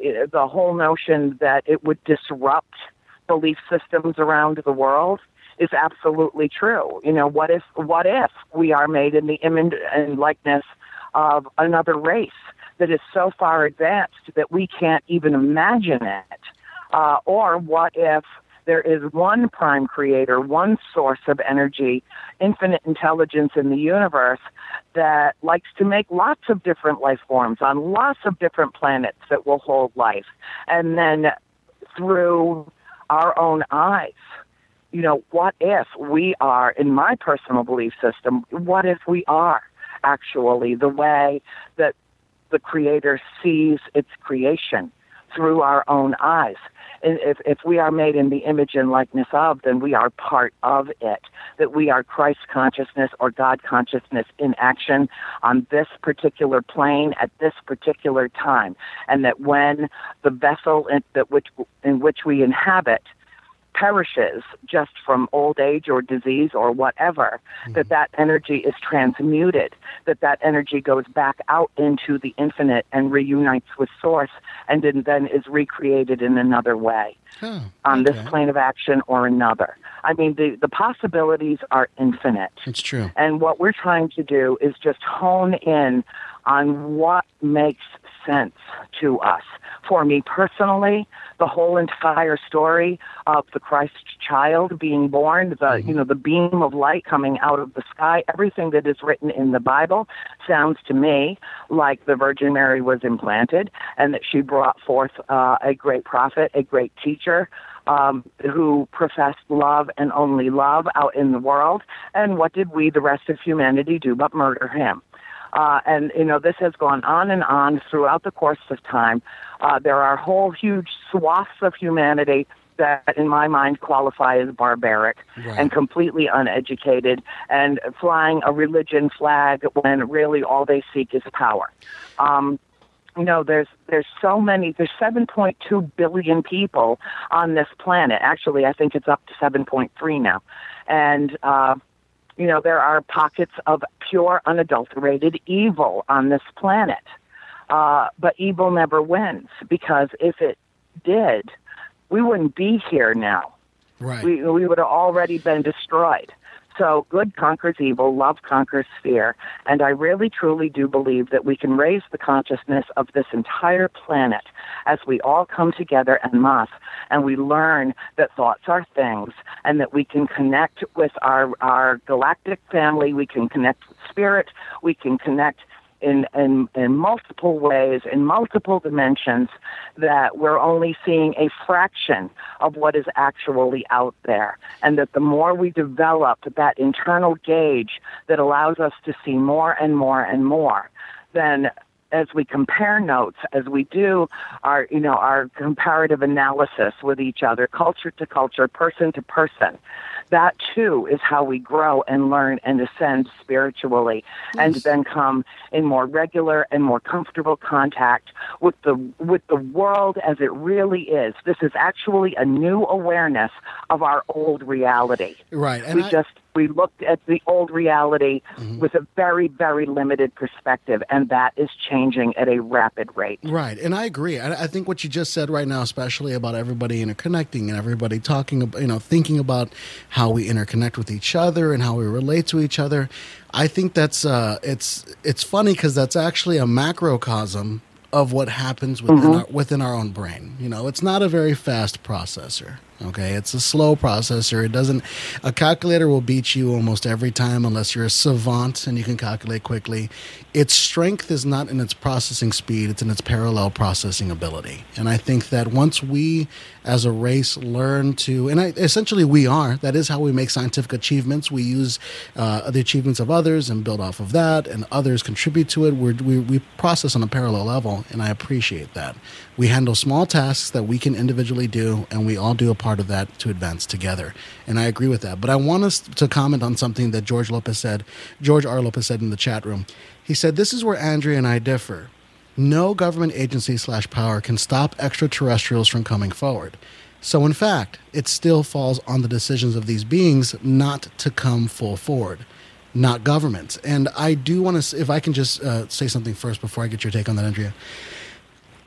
uh, the whole notion that it would disrupt belief systems around the world is absolutely true. You know, what if what if we are made in the image and likeness of another race that is so far advanced that we can't even imagine it? Uh, or what if there is one prime creator, one source of energy, infinite intelligence in the universe that likes to make lots of different life forms on lots of different planets that will hold life. And then through our own eyes, you know, what if we are, in my personal belief system, what if we are actually the way that the Creator sees its creation through our own eyes? if, if we are made in the image and likeness of, then we are part of it. That we are Christ consciousness or God consciousness in action on this particular plane at this particular time. And that when the vessel in, that which, in which we inhabit perishes just from old age or disease or whatever mm-hmm. that that energy is transmuted that that energy goes back out into the infinite and reunites with source and then is recreated in another way on okay. this plane of action or another i mean the the possibilities are infinite it's true and what we're trying to do is just hone in on what makes sense to us for me personally, the whole entire story of the Christ child being born, the mm-hmm. you know the beam of light coming out of the sky, everything that is written in the Bible sounds to me like the Virgin Mary was implanted and that she brought forth uh, a great prophet, a great teacher, um, who professed love and only love out in the world. And what did we, the rest of humanity, do but murder him? Uh, and you know this has gone on and on throughout the course of time. Uh, there are whole huge swaths of humanity that, in my mind, qualify as barbaric right. and completely uneducated and flying a religion flag when really all they seek is power. Um, you know, there's there's so many. There's 7.2 billion people on this planet. Actually, I think it's up to 7.3 now, and uh, you know, there are pockets of pure, unadulterated evil on this planet. Uh, but evil never wins because if it did, we wouldn't be here now. Right. We, we would have already been destroyed. So good conquers evil, love conquers fear. And I really truly do believe that we can raise the consciousness of this entire planet as we all come together en masse and we learn that thoughts are things and that we can connect with our, our galactic family, we can connect with spirit, we can connect in, in, in multiple ways, in multiple dimensions, that we're only seeing a fraction of what is actually out there. And that the more we develop that internal gauge that allows us to see more and more and more, then as we compare notes, as we do our, you know, our comparative analysis with each other, culture to culture, person to person, that too is how we grow and learn and ascend spiritually yes. and then come in more regular and more comfortable contact with the with the world as it really is this is actually a new awareness of our old reality right and we I, just we looked at the old reality mm-hmm. with a very, very limited perspective, and that is changing at a rapid rate. Right, and I agree. I, I think what you just said right now, especially about everybody interconnecting and everybody talking, about, you know, thinking about how we interconnect with each other and how we relate to each other. I think that's uh, it's it's funny because that's actually a macrocosm of what happens within mm-hmm. our, within our own brain. You know, it's not a very fast processor. Okay, it's a slow processor. It doesn't. A calculator will beat you almost every time unless you're a savant and you can calculate quickly. Its strength is not in its processing speed; it's in its parallel processing ability. And I think that once we, as a race, learn to, and I, essentially we are. That is how we make scientific achievements. We use uh, the achievements of others and build off of that, and others contribute to it. We're, we we process on a parallel level, and I appreciate that. We handle small tasks that we can individually do, and we all do a part of that to advance together. And I agree with that. But I want us to comment on something that George Lopez said, George R. Lopez said in the chat room. He said, This is where Andrea and I differ. No government agency slash power can stop extraterrestrials from coming forward. So, in fact, it still falls on the decisions of these beings not to come full forward, not governments. And I do want to, if I can just uh, say something first before I get your take on that, Andrea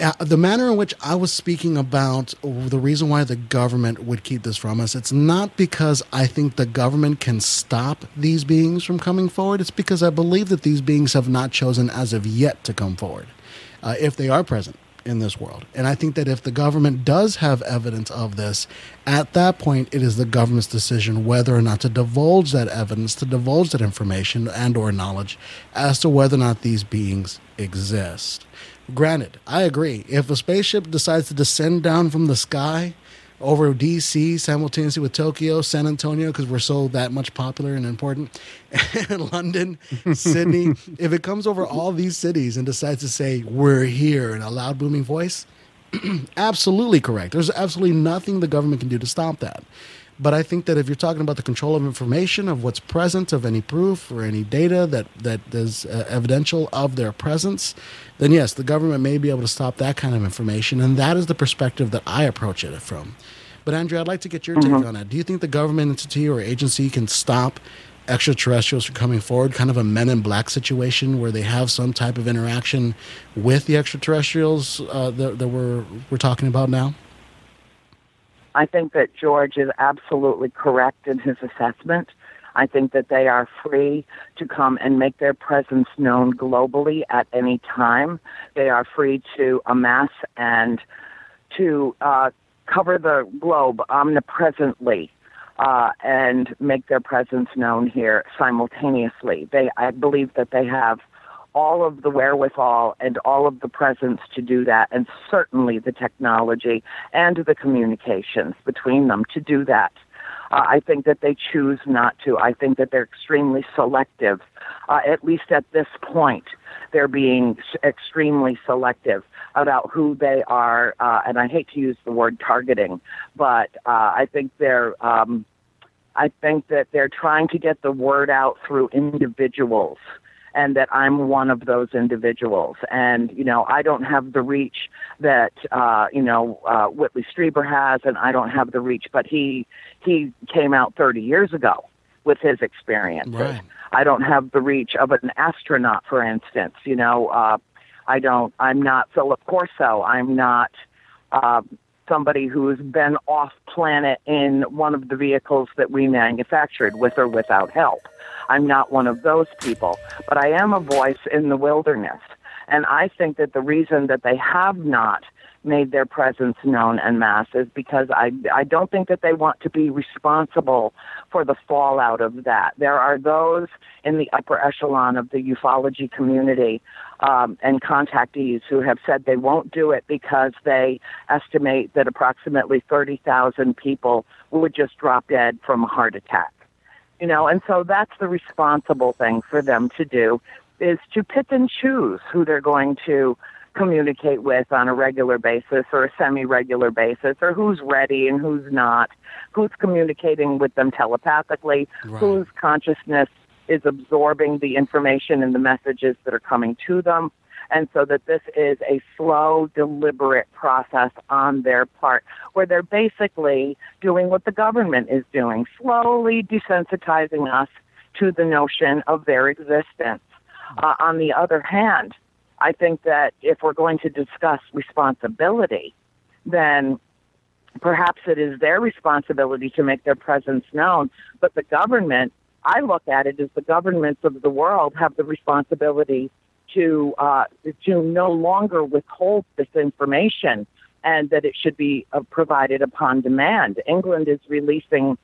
Uh, the manner in which I was speaking about the reason why the government would keep this from us, it's not because I think the government can stop these beings from coming forward. It's because I believe that these beings have not chosen as of yet to come forward, uh, if they are present in this world. And I think that if the government does have evidence of this, at that point it is the government's decision whether or not to divulge that evidence, to divulge that information and or knowledge as to whether or not these beings exist. Granted, I agree. If a spaceship decides to descend down from the sky over DC simultaneously with Tokyo, San Antonio, because we're so that much popular and important, and London, Sydney, if it comes over all these cities and decides to say, we're here in a loud, booming voice, absolutely correct. There's absolutely nothing the government can do to stop that. But I think that if you're talking about the control of information, of what's present, of any proof or any data that that is uh, evidential of their presence, then yes, the government may be able to stop that kind of information, and that is the perspective that I approach it from. But Andrea, I'd like to get your mm-hmm. take on that. Do you think the government entity or agency can stop extraterrestrials from coming forward, kind of a Men in Black situation where they have some type of interaction with the extraterrestrials uh, that, that we're we're talking about now? I think that George is absolutely correct in his assessment. I think that they are free to come and make their presence known globally at any time. They are free to amass and to uh, cover the globe omnipresently uh, and make their presence known here simultaneously. They, I believe that they have all of the wherewithal and all of the presence to do that, and certainly the technology and the communications between them to do that. Uh, I think that they choose not to. I think that they're extremely selective. Uh, at least at this point, they're being extremely selective about who they are. Uh, and I hate to use the word targeting, but uh, I think they're. Um, I think that they're trying to get the word out through individuals and that I'm one of those individuals. And, you know, I don't have the reach that, uh, you know, uh, Whitley Strieber has, and I don't have the reach, but he, he came out 30 years ago with his experiences. Right. I don't have the reach of an astronaut, for instance, you know, uh, I don't, I'm not Philip Corso. I'm not, uh, somebody who's been off planet in one of the vehicles that we manufactured with or without help. I'm not one of those people, but I am a voice in the wilderness. And I think that the reason that they have not made their presence known en masse is because I, I don't think that they want to be responsible for the fallout of that. There are those in the upper echelon of the ufology community um, and contactees who have said they won't do it because they estimate that approximately 30,000 people would just drop dead from a heart attack you know, and so that's the responsible thing for them to do is to pick and choose who they're going to communicate with on a regular basis or a semi-regular basis or who's ready and who's not, who's communicating with them telepathically, right. whose consciousness is absorbing the information and the messages that are coming to them and so that this is a slow, deliberate process on their part, where they're basically doing what the government is doing, slowly desensitizing us to the notion of their existence. Uh, on the other hand, I think that if we're going to discuss responsibility, then perhaps it is their responsibility to make their presence known, but the government I look at it as the governments of the world have the responsibility to uh, to no longer withhold this information and that it should be uh, provided upon demand. England is releasing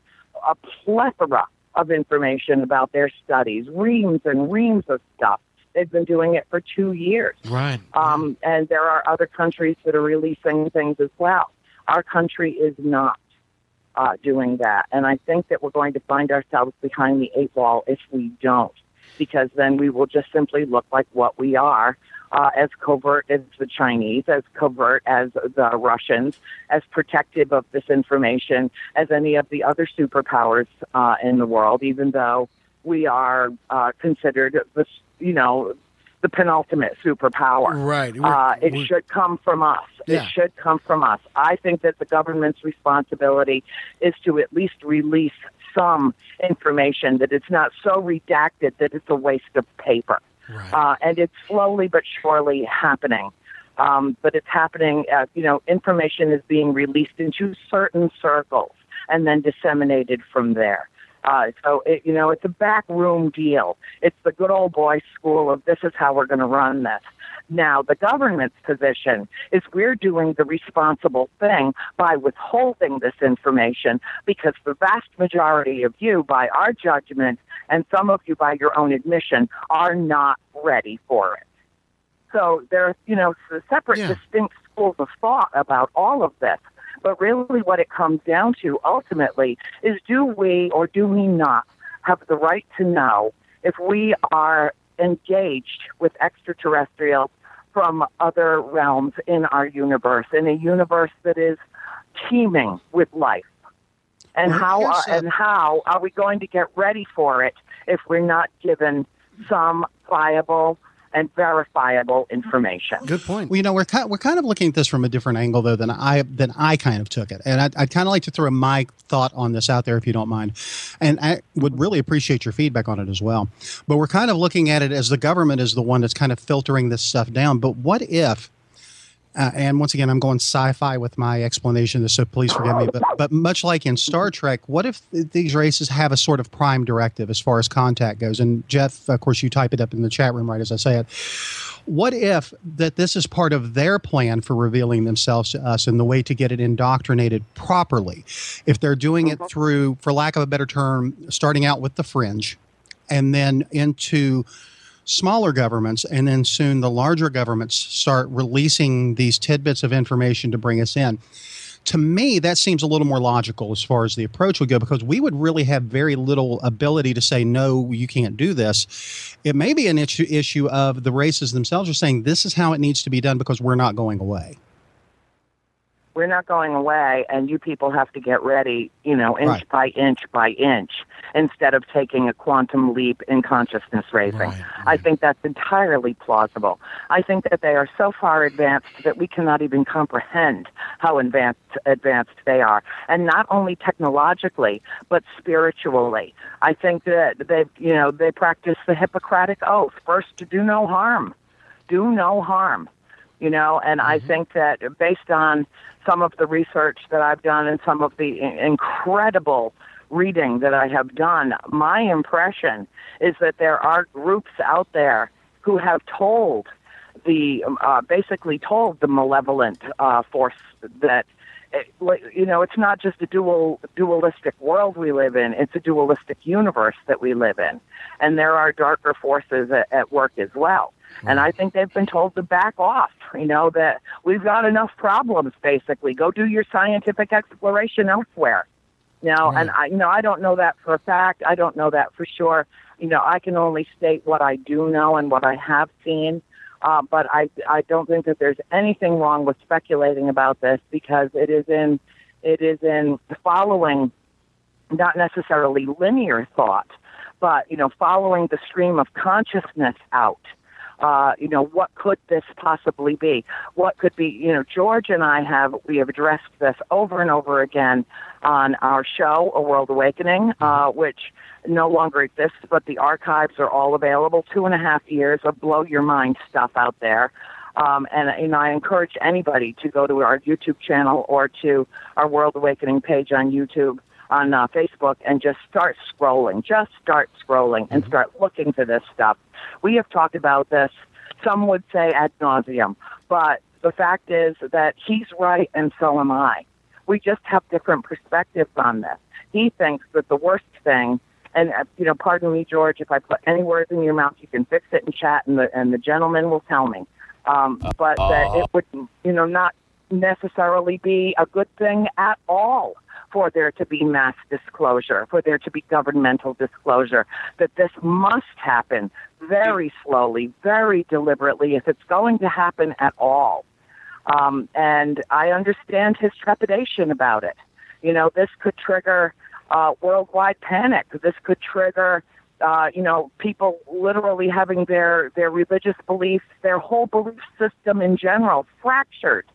a plethora of information about their studies, reams and reams of stuff. They've been doing it for two years. Right. Um, and there are other countries that are releasing things as well. Our country is not uh, doing that. And I think that we're going to find ourselves behind the eight ball if we don't because then we will just simply look like what we are. Uh, as covert as the Chinese, as covert as the Russians, as protective of this information as any of the other superpowers uh, in the world, even though we are uh, considered the, you know, the penultimate superpower. Right. Uh, it should come from us. Yeah. It should come from us. I think that the government's responsibility is to at least release some information, that it's not so redacted that it's a waste of paper. Right. Uh, and it's slowly but surely happening. Um, but it's happening, uh, you know, information is being released into certain circles and then disseminated from there. Uh, so, it, you know, it's a backroom deal. It's the good old boy school of this is how we're going to run this. Now, the government's position is we're doing the responsible thing by withholding this information because the vast majority of you, by our judgment, and some of you by your own admission, are not ready for it. So there are, you know, separate, Yeah. distinct schools of thought about all of this. But really, what it comes down to ultimately is do we or do we not have the right to know if we are engaged with extraterrestrials from other realms in our universe, in a universe that is teeming with life? And Well, how are, uh, a- and how are we going to get ready for it if we're not given some viable and verifiable information? Good point. Well, you know, we're kind, we're kind of looking at this from a different angle though than I than I kind of took it, and I'd, I'd kind of like to throw my thought on this out there if you don't mind, and I would really appreciate your feedback on it as well. But we're kind of looking at it as the government is the one that's kind of filtering this stuff down. But what if? Uh, and once again, I'm going sci-fi with my explanation, so please forgive me. But but much like in Star Trek, what if th- these races have a sort of prime directive as far as contact goes? And Jeff, of course, you type it up in the chat room right as I say it. What if that this is part of their plan for revealing themselves to us and the way to get it indoctrinated properly? If they're doing it through, for lack of a better term, starting out with the fringe and then into smaller governments and then soon the larger governments start releasing these tidbits of information to bring us in. To me that seems a little more logical as far as the approach would go because we would really have very little ability to say no you can't do this. It may be an issue issue of the races themselves are saying this is how it needs to be done because we're not going away we're not going away and you people have to get ready, you know, inch Right. by inch by inch instead of taking a quantum leap in consciousness raising. Right, I think that's entirely plausible. I think that they are so far advanced that we cannot even comprehend how advanced advanced they are. And not only technologically, but spiritually. I think that they you know, they practice the Hippocratic oath, first to do no harm. Do no harm you know and i mm-hmm. think that based on some of the research that i've done and some of the incredible reading that i have done my impression is that there are groups out there who have told the um, uh, basically told the malevolent uh, force that eh, like, you know it's not just a dual dualistic world we live in it's a dualistic universe that we live in. And there are darker forces at, at work as well and I think they've been told to back off, you know, that we've got enough problems basically. Go do your scientific exploration elsewhere. You know, and I you know, I don't know that for a fact. I don't know that for sure. You know, I can only state what I do know and what I have seen. Uh, but I I don't think that there's anything wrong with speculating about this because it is in it is in following not necessarily linear thought, but you know, following the stream of consciousness out. Uh, you know, what could this possibly be? What could be? You know, George and I have we have addressed this over and over again on our show, A World Awakening, uh, which no longer exists, but the archives are all available. Two and a half years of blow your mind stuff out there. Um, and know, I encourage anybody to go to our YouTube channel or to our World Awakening page on YouTube, on uh, Facebook, and just start scrolling. Just start scrolling and start looking for this stuff. We have talked about this. Some would say ad nauseum, but the fact is that he's right and so am I. We just have different perspectives on this. He thinks that the worst thing and uh, you know, pardon me, George, if I put any words in your mouth, you can fix it in chat, and the and the gentleman will tell me. Um, but that it would, you know, not necessarily be a good thing at all for there to be mass disclosure, for there to be governmental disclosure. That this must happen very slowly, very deliberately, if it's going to happen at all. Um, and I understand his trepidation about it. You know, this could trigger uh, worldwide panic. This could trigger, uh, you know, people literally having their their religious beliefs, their whole belief system in general, fractured.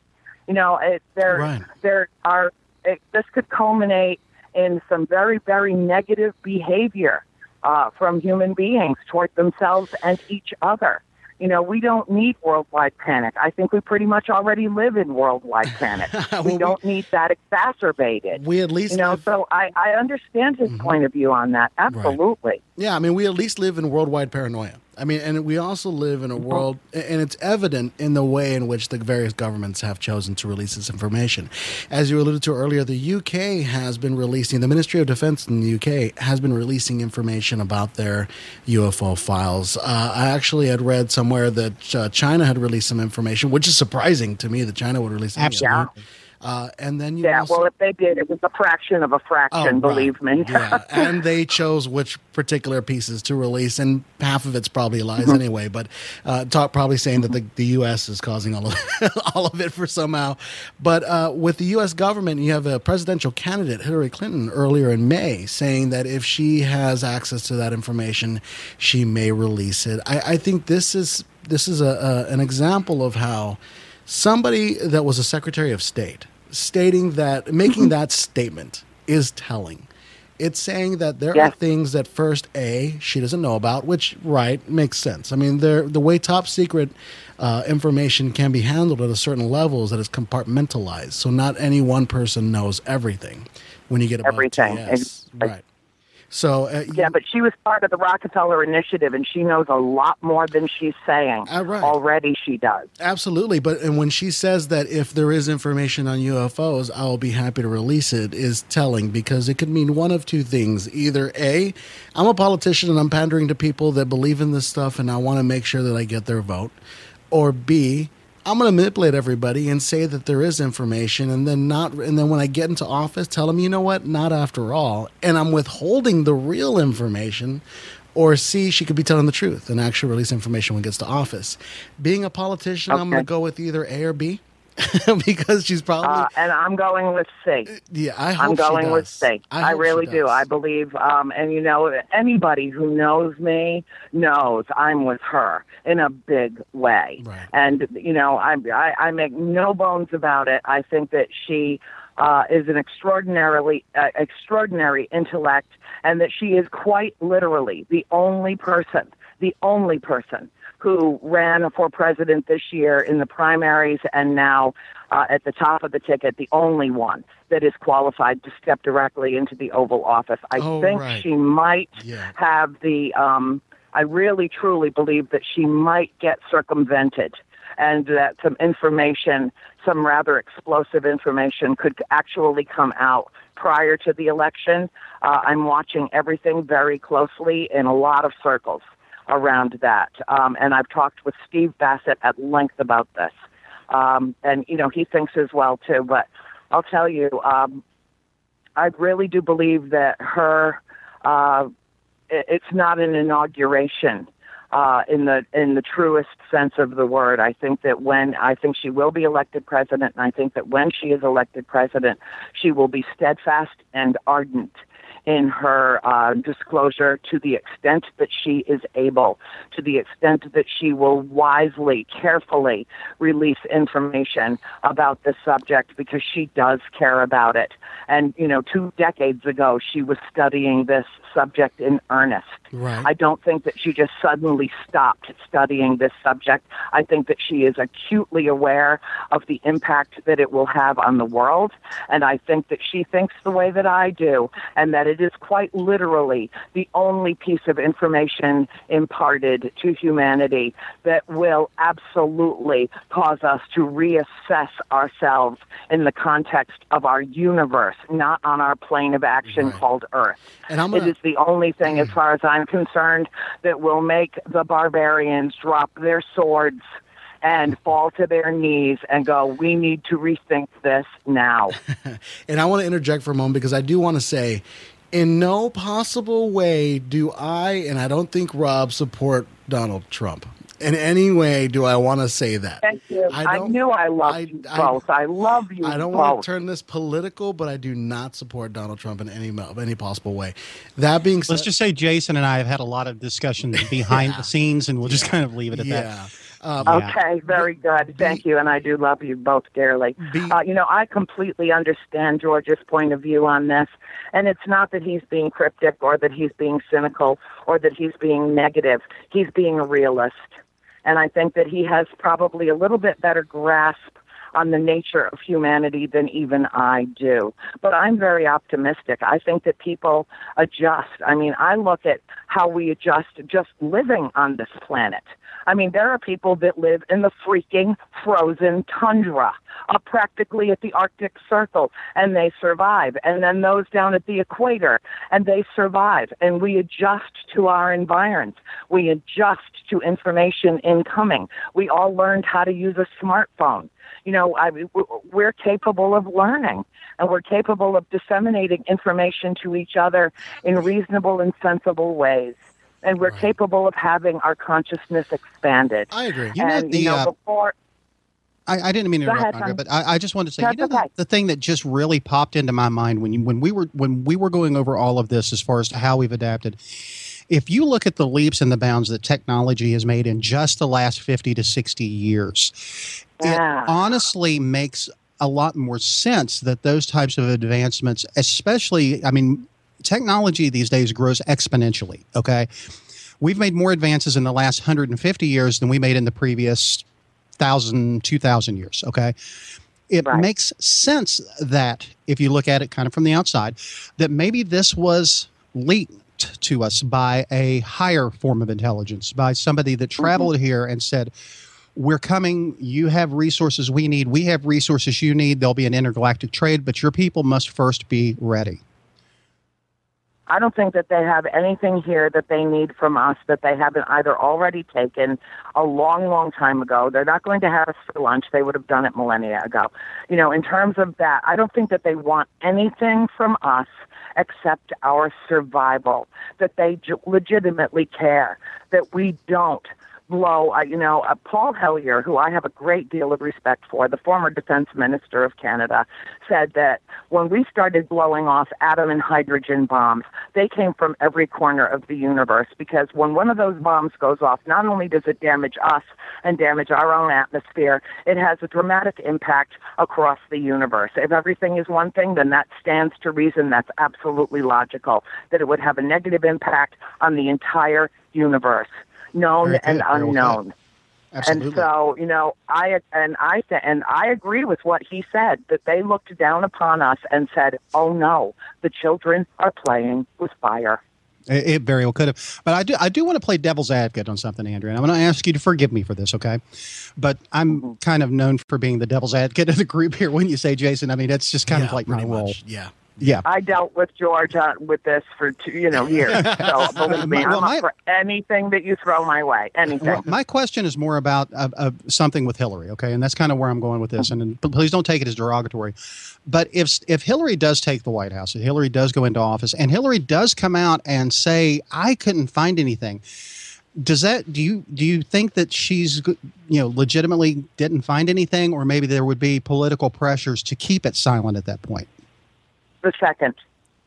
You know, it, there Right. there are. It, this could culminate in some very very negative behavior uh, from human beings toward themselves and each other. You know, we don't need worldwide panic. I think we pretty much already live in worldwide panic. Well, we we- don't need that exacerbated. We at least you know, live- so I, I understand his point of view on that. Absolutely. Yeah, I mean, we at least live in worldwide paranoia. I mean, and we also live in a world, and it's evident in the way in which the various governments have chosen to release this information. As you alluded to earlier, the UK has been releasing, the Ministry of Defense in the UK has been releasing information about their UFO files. Uh, I actually had read somewhere that uh, China had released some information, which is surprising to me that China would release. Absolutely. Uh, and then you Yeah, also, well, if they did, it was a fraction of a Oh, fraction, right. believe me. yeah, and they chose which particular pieces to release, and half of it's probably lies Mm-hmm. anyway. But uh, talk probably saying that the, the U.S. is causing all of all of it for somehow. But uh, with the U.S. government, you have a presidential candidate, Hillary Clinton, earlier in May, saying that if she has access to that information, she may release it. I, I think this is this is a, a an example of how somebody that was a Secretary of State stating that making that statement is telling. It's saying that there are things that first a she doesn't know about, which right makes sense. I mean, there the way top secret uh, information can be handled at a certain level is that it's compartmentalized, so not any one person knows everything. When you get above Everything. TS. Right? So uh, Yeah, but she was part of the Rockefeller Initiative, and she knows a lot more than she's saying. Ah, right. Already, she does. Absolutely, but and when she says that if there is information on UFOs, I will be happy to release it is telling because it could mean one of two things. Either A, I'm a politician and I'm pandering to people that believe in this stuff and I want to make sure that I get their vote. Or B, I'm going to manipulate everybody and say that there is information and then not and then when I get into office tell them, "You know what? Not after all." And I'm withholding the real information. Or C, she could be telling the truth and actually release information when it gets to office. Being a politician, I'm going to go with either A or B because she's probably Uh, and I'm going with C. yeah. I hope I'm going with. C. I, hope really do. I believe, um, and you know, anybody who knows me knows I'm with her in a big way. Right. And you know, I, I I make no bones about it. I think that she uh, is an extraordinarily uh, extraordinary intellect, and that she is quite literally the only person, the only person who ran for president this year in the primaries and now uh, at the top of the ticket, the only one that is qualified to step directly into the Oval Office. I Oh, think right. she might Yeah. have the. Um, I really truly believe that she might get circumvented. And that some information, some rather explosive information, could actually come out prior to the election. Uh, I'm watching everything very closely in a lot of circles around that. Um, and I've talked with Steve Bassett at length about this. Um, and, you know, he thinks as well, too. But I'll tell you, um, I really do believe that her, uh, it's not an inauguration. Uh, in the in the truest sense of the word, I think that when I think she will be elected president, and I think that when she is elected president, she will be steadfast and ardent in her uh, disclosure to the extent that she is able, to the extent that she will wisely, carefully release information about this subject because she does care about it. And, you know, two decades ago, she was studying this subject in earnest. Right. I don't think that she just suddenly stopped studying this subject. I think that she is acutely aware of the impact that it will have on the world. And I think that she thinks the way that I do, and that it is quite literally the only piece of information imparted to humanity that will absolutely cause us to reassess ourselves in the context of our universe, not on our plane of action Right. called Earth. And I'm gonna- is the only thing, as mm. far as I'm concerned, that will make the barbarians drop their swords and fall to their knees and go, we need to rethink this now. And I want to interject for a moment because I do want to say, in no possible way do I, and I don't think Rob, support Donald Trump. In any way do I want to say that. Thank you. I, don't- knew I loved I- you I- both. I love you I don't both. want to turn this political, but I do not support Donald Trump in any any possible way. That being said, Let's just say Jason and I have had a lot of discussions behind the scenes, and we'll just kind of leave it at that. Yeah. Um, Yeah. Okay, very good. Thank you, and I do love you both dearly. Be- Uh, you know, I completely understand George's point of view on this, and it's not that he's being cryptic or that he's being cynical or that he's being negative. He's being a realist. And I think that he has probably a little bit better grasp on the nature of humanity than even I do. But I'm very optimistic. I think that people adjust. I mean, I look at how we adjust just living on this planet. I mean, there are people that live in the freaking frozen tundra, up practically at the Arctic Circle, and they survive. And then those down at the equator, and they survive. And we adjust to our environs. We adjust to information incoming. We all learned how to use a smartphone. You know, I, we're capable of learning and we're capable of disseminating information to each other in reasonable and sensible ways and we're right. capable of having our consciousness expanded. I agree. You and, know, the, you know, uh, before. I, I, didn't mean to interrupt, Andrea, but I, I, just wanted to say, That's you know, okay. the, the, thing that just really popped into my mind when you, when we were when we were going over all of this as far as to how we've adapted. If you look at the leaps and the bounds that technology has made in just the last fifty to sixty years, yeah. it honestly makes a lot more sense that those types of advancements, especially, I mean, technology these days grows exponentially. Okay. We've made more advances in the last 150 years than we made in the previous 1,000, 2,000 years. Okay. It right. makes sense that if you look at it kind of from the outside, that maybe this was leaked to us by a higher form of intelligence, by somebody that mm-hmm. traveled mm-hmm. here and said, we're coming. You have resources we need. We have resources you need. There'll be an intergalactic trade, but your people must first be ready. I don't think that they have anything here that they need from us that they haven't either already taken a long, long time ago. They're not going to have us for lunch. They would have done it millennia ago. You know, in terms of that, I don't think that they want anything from us except our survival, that they legitimately care, that we don't blow, uh, you know, uh, Paul Hellyer, who I have a great deal of respect for, the former defense minister of Canada, said that when we started blowing off atom and hydrogen bombs, they came from every corner of the universe because when one of those bombs goes off, not only does it damage us and damage our own atmosphere, it has a dramatic impact across the universe. If everything is one thing, then that stands to reason that's absolutely logical, that it would have a negative impact on the entire universe known and unknown. Absolutely. And so, you know, I and I and I agree with what he said that they looked down upon us and said, "Oh no, the children are playing with fire." It, it very well could have, but I do. I do want to play devil's advocate on something, Andrea. And I'm going to ask you to forgive me for this, okay? But I'm mm-hmm. kind of known for being the devil's advocate of the group here. When you say Jason, I mean that's just kind yeah, of like my role. Yeah. Yeah, I dealt with George uh, with this for two, you know years. So believe me, well, I'm my, up for anything that you throw my way. Anything. Well, my question is more about uh, uh, something with Hillary. Okay, and that's kind of where I'm going with this. And, and please don't take it as derogatory. But if if Hillary does take the White House, if Hillary does go into office, and Hillary does come out and say, "I couldn't find anything." does that do you do you think that she's you know legitimately didn't find anything or maybe there would be political pressures to keep it silent at that point the second.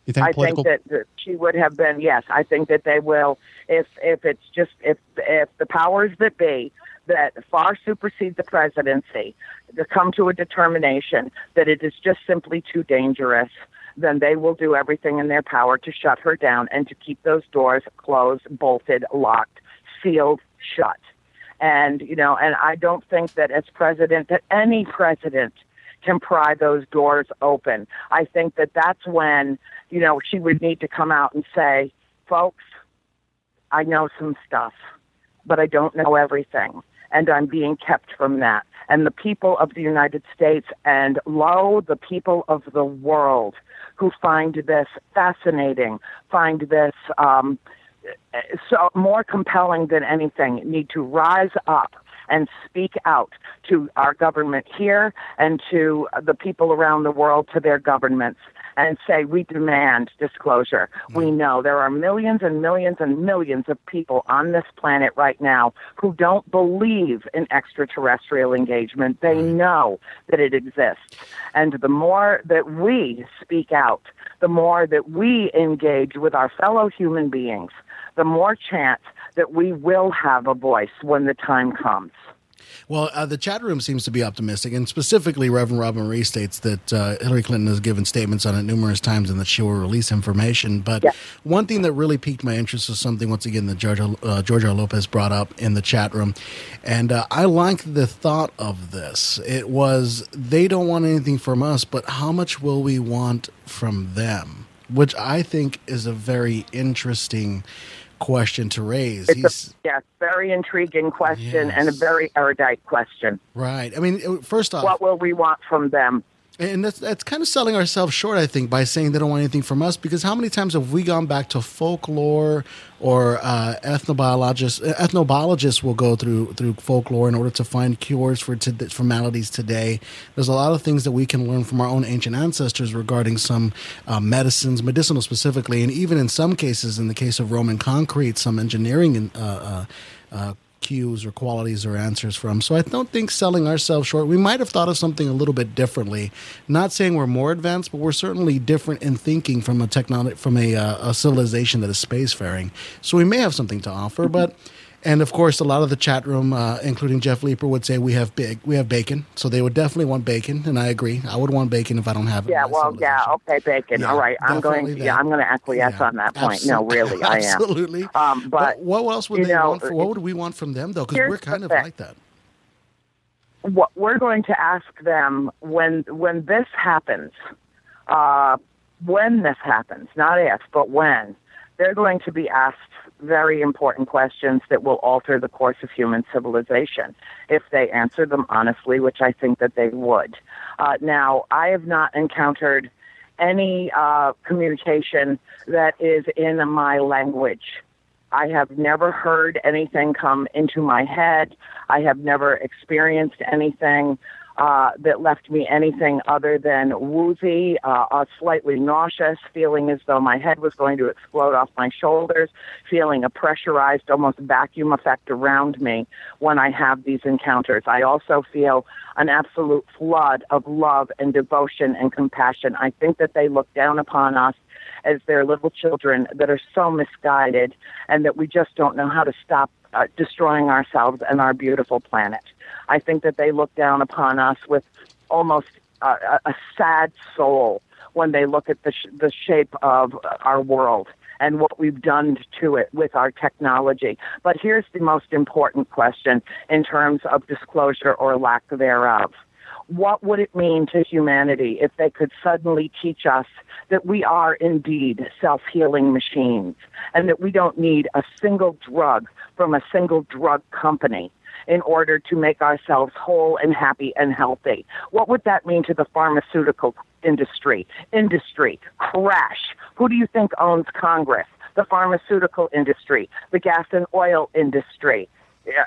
You think I political- think that, that she would have been. Yes, I think that they will. If if it's just if if the powers that be that far supersede the presidency to come to a determination that it is just simply too dangerous, then they will do everything in their power to shut her down and to keep those doors closed, bolted, locked, sealed, shut. And you know, and I don't think that as president that any president can pry those doors open. I think that that's when, you know, she would need to come out and say, folks, I know some stuff, but I don't know everything. And I'm being kept from that. And the people of the United States and lo, the people of the world who find this fascinating, find this um, so more compelling than anything, need to rise up and speak out to our government here and to the people around the world, to their governments, and say, we demand disclosure. Mm-hmm. We know there are millions and millions and millions of people on this planet right now who don't believe in extraterrestrial engagement. They know that it exists. And the more that we speak out, the more that we engage with our fellow human beings, the more chance that we will have a voice when the time comes. Well, uh, the chat room seems to be optimistic, and specifically, Reverend Robyn Marie states that uh, Hillary Clinton has given statements on it numerous times and that she will release information. But Yeah. one thing that really piqued my interest is something, once again, that Georgia, uh, Georgia Lopez brought up in the chat room. And uh, I like the thought of this. It was they don't want anything from us, but how much will we want from them? Which I think is a very interesting question to raise. It's a yes, very intriguing question and a very erudite question. Right. I mean, first off, What will we want from them? And that's that's kind of selling ourselves short, I think, by saying they don't want anything from us. Because how many times have we gone back to folklore or uh, ethnobiologists? Ethnobiologists will go through through folklore in order to find cures for to, for maladies today. There's a lot of things that we can learn from our own ancient ancestors regarding some uh, medicines, medicinal specifically, and even in some cases, in the case of Roman concrete, some engineering and. Uh, uh, uh, cues or qualities or answers from. So I don't think selling ourselves short. We might have thought of something a little bit differently. Not saying we're more advanced, but we're certainly different in thinking from a technology from a, uh, a civilization that is spacefaring. So we may have something to offer, but. And of course, a lot of the chat room, uh, including Jeff Leeper, would say we have big, we have bacon. So they would definitely want bacon, and I agree. I would want bacon if I don't have it. Yeah, well, yeah, okay, bacon. Yeah, All right, I'm going. definitely Yeah. I'm going to acquiesce Yeah, on that point. No, really, I am. Absolutely. Um, but what else would they know, want? For, what would we want from them, though? Because we're kind of like that. what we're going to ask them when when this happens, uh, when this happens, not if, but when, they're going to be asked very important questions that will alter the course of human civilization if they answer them honestly, which I think that they would. Uh, now, I have not encountered any uh, communication that is in my language. I have never heard anything come into my head. I have never experienced anything uh, that left me anything other than woozy, uh, uh, slightly nauseous, feeling as though my head was going to explode off my shoulders, feeling a pressurized, almost vacuum effect around me when I have these encounters. I also feel an absolute flood of love and devotion and compassion. I think that they look down upon us as their little children that are so misguided and that we just don't know how to stop uh, destroying ourselves and our beautiful planet. I think that they look down upon us with almost a, a sad soul when they look at the, sh- the shape of our world and what we've done to it with our technology. But here's the most important question in terms of disclosure or lack thereof what would it mean to humanity if they could suddenly teach us that we are indeed self healing machines and that we don't need a single drug from a single drug company in order to make ourselves whole and happy and healthy? What would that mean to the pharmaceutical industry? Industry, crash. Who do you think owns Congress? The pharmaceutical industry, the gas and oil industry. Yeah,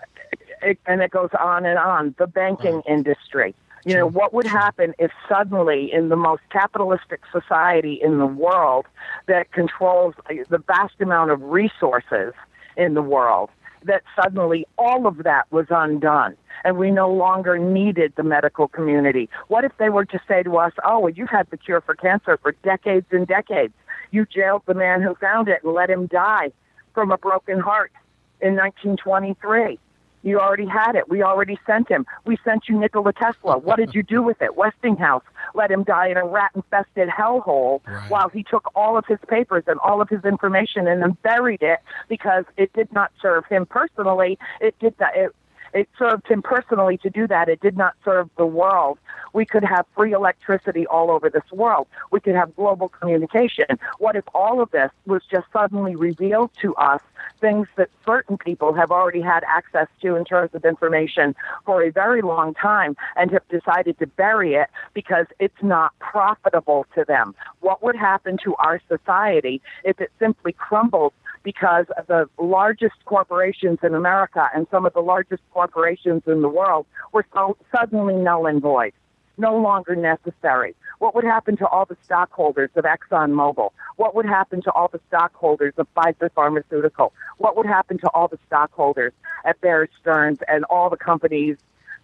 it, and it goes on and on. The banking industry. You know, what would happen if suddenly in the most capitalistic society in the world that controls uh, the vast amount of resources in the world, that suddenly all of that was undone and we no longer needed the medical community? What if they were to say to us, oh, well, you've had the cure for cancer for decades and decades. You jailed the man who found it and let him die from a broken heart in 1923. You already had it. We already sent him. We sent you Nikola Tesla. What did you do with it? Westinghouse let him die in a rat-infested hellhole Right. while he took all of his papers and all of his information and then buried it because it did not serve him personally. It did that. It, it served him personally to do that. It did not serve the world. We could have free electricity all over this world. We could have global communication. What if all of this was just suddenly revealed to us, things that certain people have already had access to in terms of information for a very long time and have decided to bury it because it's not profitable to them? What would happen to our society if it simply crumbled because the largest corporations in America and some of the largest corporations in the world were so suddenly null and void, no longer necessary. What would happen to all the stockholders of ExxonMobil? What would happen to all the stockholders of Pfizer Pharmaceutical? What would happen to all the stockholders at Bear Stearns and all the companies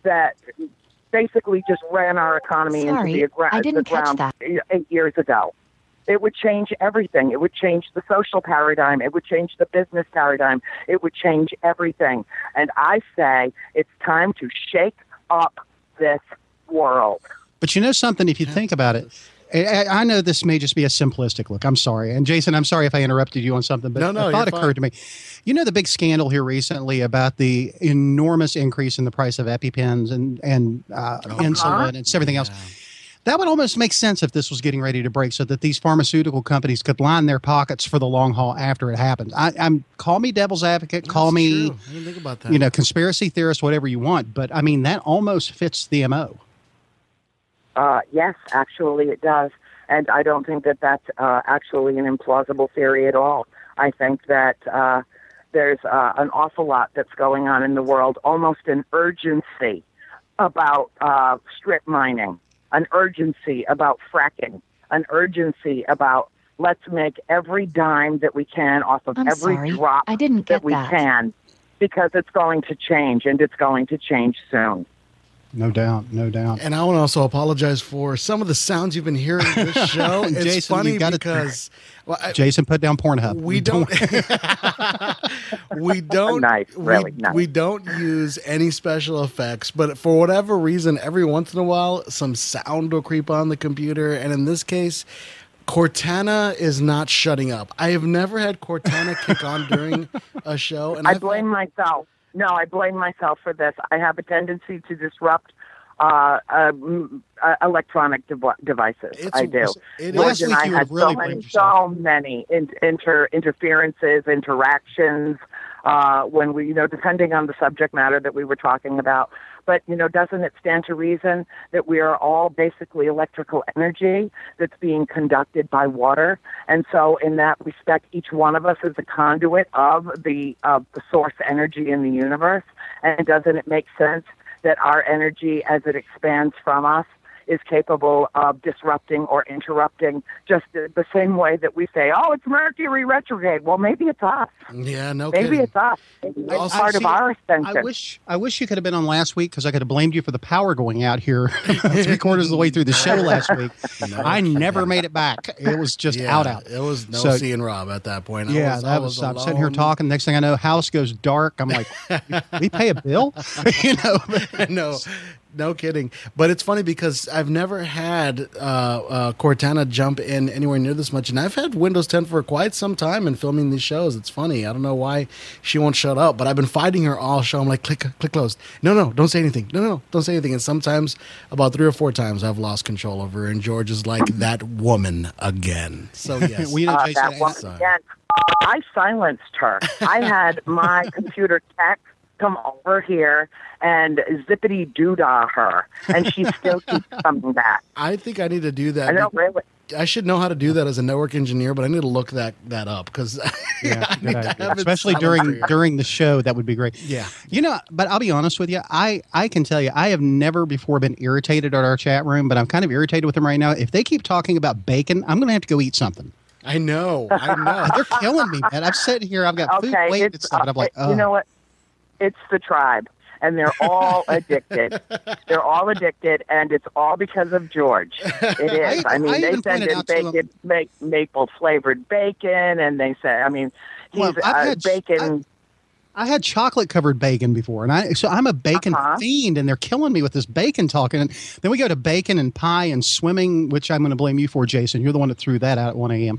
that basically just ran our economy Sorry, into the, gra- I didn't the catch ground that. eight years ago? It would change everything. It would change the social paradigm. It would change the business paradigm. It would change everything. And I say it's time to shake up this world. But you know something, if you think about it, I, I know this may just be a simplistic look. I'm sorry. And Jason, I'm sorry if I interrupted you on something, but No, no, a thought you're occurred to me. You know the big scandal here recently about the enormous increase in the price of EpiPens and, and uh, insulin and everything else. That would almost make sense if this was getting ready to break, so that these pharmaceutical companies could line their pockets for the long haul after it happens. I, I'm call me devil's advocate, call That's me true. I didn't think about that. you know conspiracy theorist, whatever you want. But I mean that almost fits the mo. Uh, yes, actually, it does. And I don't think that that's uh, actually an implausible theory at all. I think that uh, there's uh, an awful lot that's going on in the world, almost an urgency about uh, strip mining, an urgency about fracking, an urgency about let's make every dime that we can off of I'm every sorry. drop I didn't get that we that. can because it's going to change and it's going to change soon. No doubt, no doubt. And I want to also apologize for some of the sounds you've been hearing in this show. It's Jason, funny gotta- because well, I- Jason, put down Pornhub. we don't we don't Nice, really we, nice. we don't use any special effects but for whatever reason every once in a while some sound will creep on the computer and in this case Cortana is not shutting up. I have never had Cortana kick on during a show, and I I've- blame myself. No, I blame myself for this. I have a tendency to disrupt uh, uh, uh, electronic dev- devices. It's- I do. it Last is- George and week I had really so many, so many in, inter, interferences, interactions. Uh, when we, you know, depending on the subject matter that we were talking about. But you know, doesn't it stand to reason that we are all basically electrical energy that's being conducted by water? And so, in that respect, each one of us is a conduit of the of the source energy in the universe. And doesn't it make sense that our energy, as it expands from us, is capable of disrupting or interrupting just the, the same way that we say, oh, it's Mercury retrograde. Well, maybe it's us. yeah, no Maybe kidding. it's us. Maybe it's Also- part of our ascension. I wish I wish you could have been on last week because I could have blamed you for the power going out here three quarters of the way through the show last week. I never made it back. It was just yeah, out out. It was no So- seeing Rob at that point. I Yeah, was, I that was. I'm sitting here alone. talking. Next thing I know, house goes dark. I'm like, we pay a bill, you know. no, no kidding. But it's funny because I've never had uh, uh, Cortana jump in anywhere near this much, and I've had Windows 10 for quite some time in filming these shows. It's funny. I don't know why she won't shut up, but I've been fighting her all show. I'm like, click, click closed. No, no, don't say anything. No, no, no, don't say anything. And sometimes, about three or four times, I've lost control of her, and George is like that woman again. So yes, We know uh, Jason. that woman sorry. again. I silenced her. I had my computer tech come over here and zippity doodah her, and she still keeps coming back. I think I need to do that. don't really. I should know how to do that as a network engineer, but I need to look that that up because Yeah, I good need to idea. have it especially during during the show. That would be great. Yeah. You know, but I'll be honest with you. I I can tell you, I have never before been irritated at our chat room, but I'm kind of irritated with them right now. If they keep talking about bacon, I'm going to have to go eat something. I know, I know. They're killing me, man. I'm sitting here. I've got food waiting and it's stuff, and I'm like, uh, oh. you know what? It's the tribe, and they're all addicted. They're all addicted, and it's all because of George. It is. I- I, mean, I they send in bacon, make, maple flavored bacon, and they say, I mean, he's Well, I've uh, had- bacon. I had chocolate covered bacon before, and I so I'm a bacon Uh-huh. fiend, and they're killing me with this bacon talking. And then we go to bacon and pie and swimming, which I'm going to blame you for, Jason. You're the one that threw that out at 1 a.m.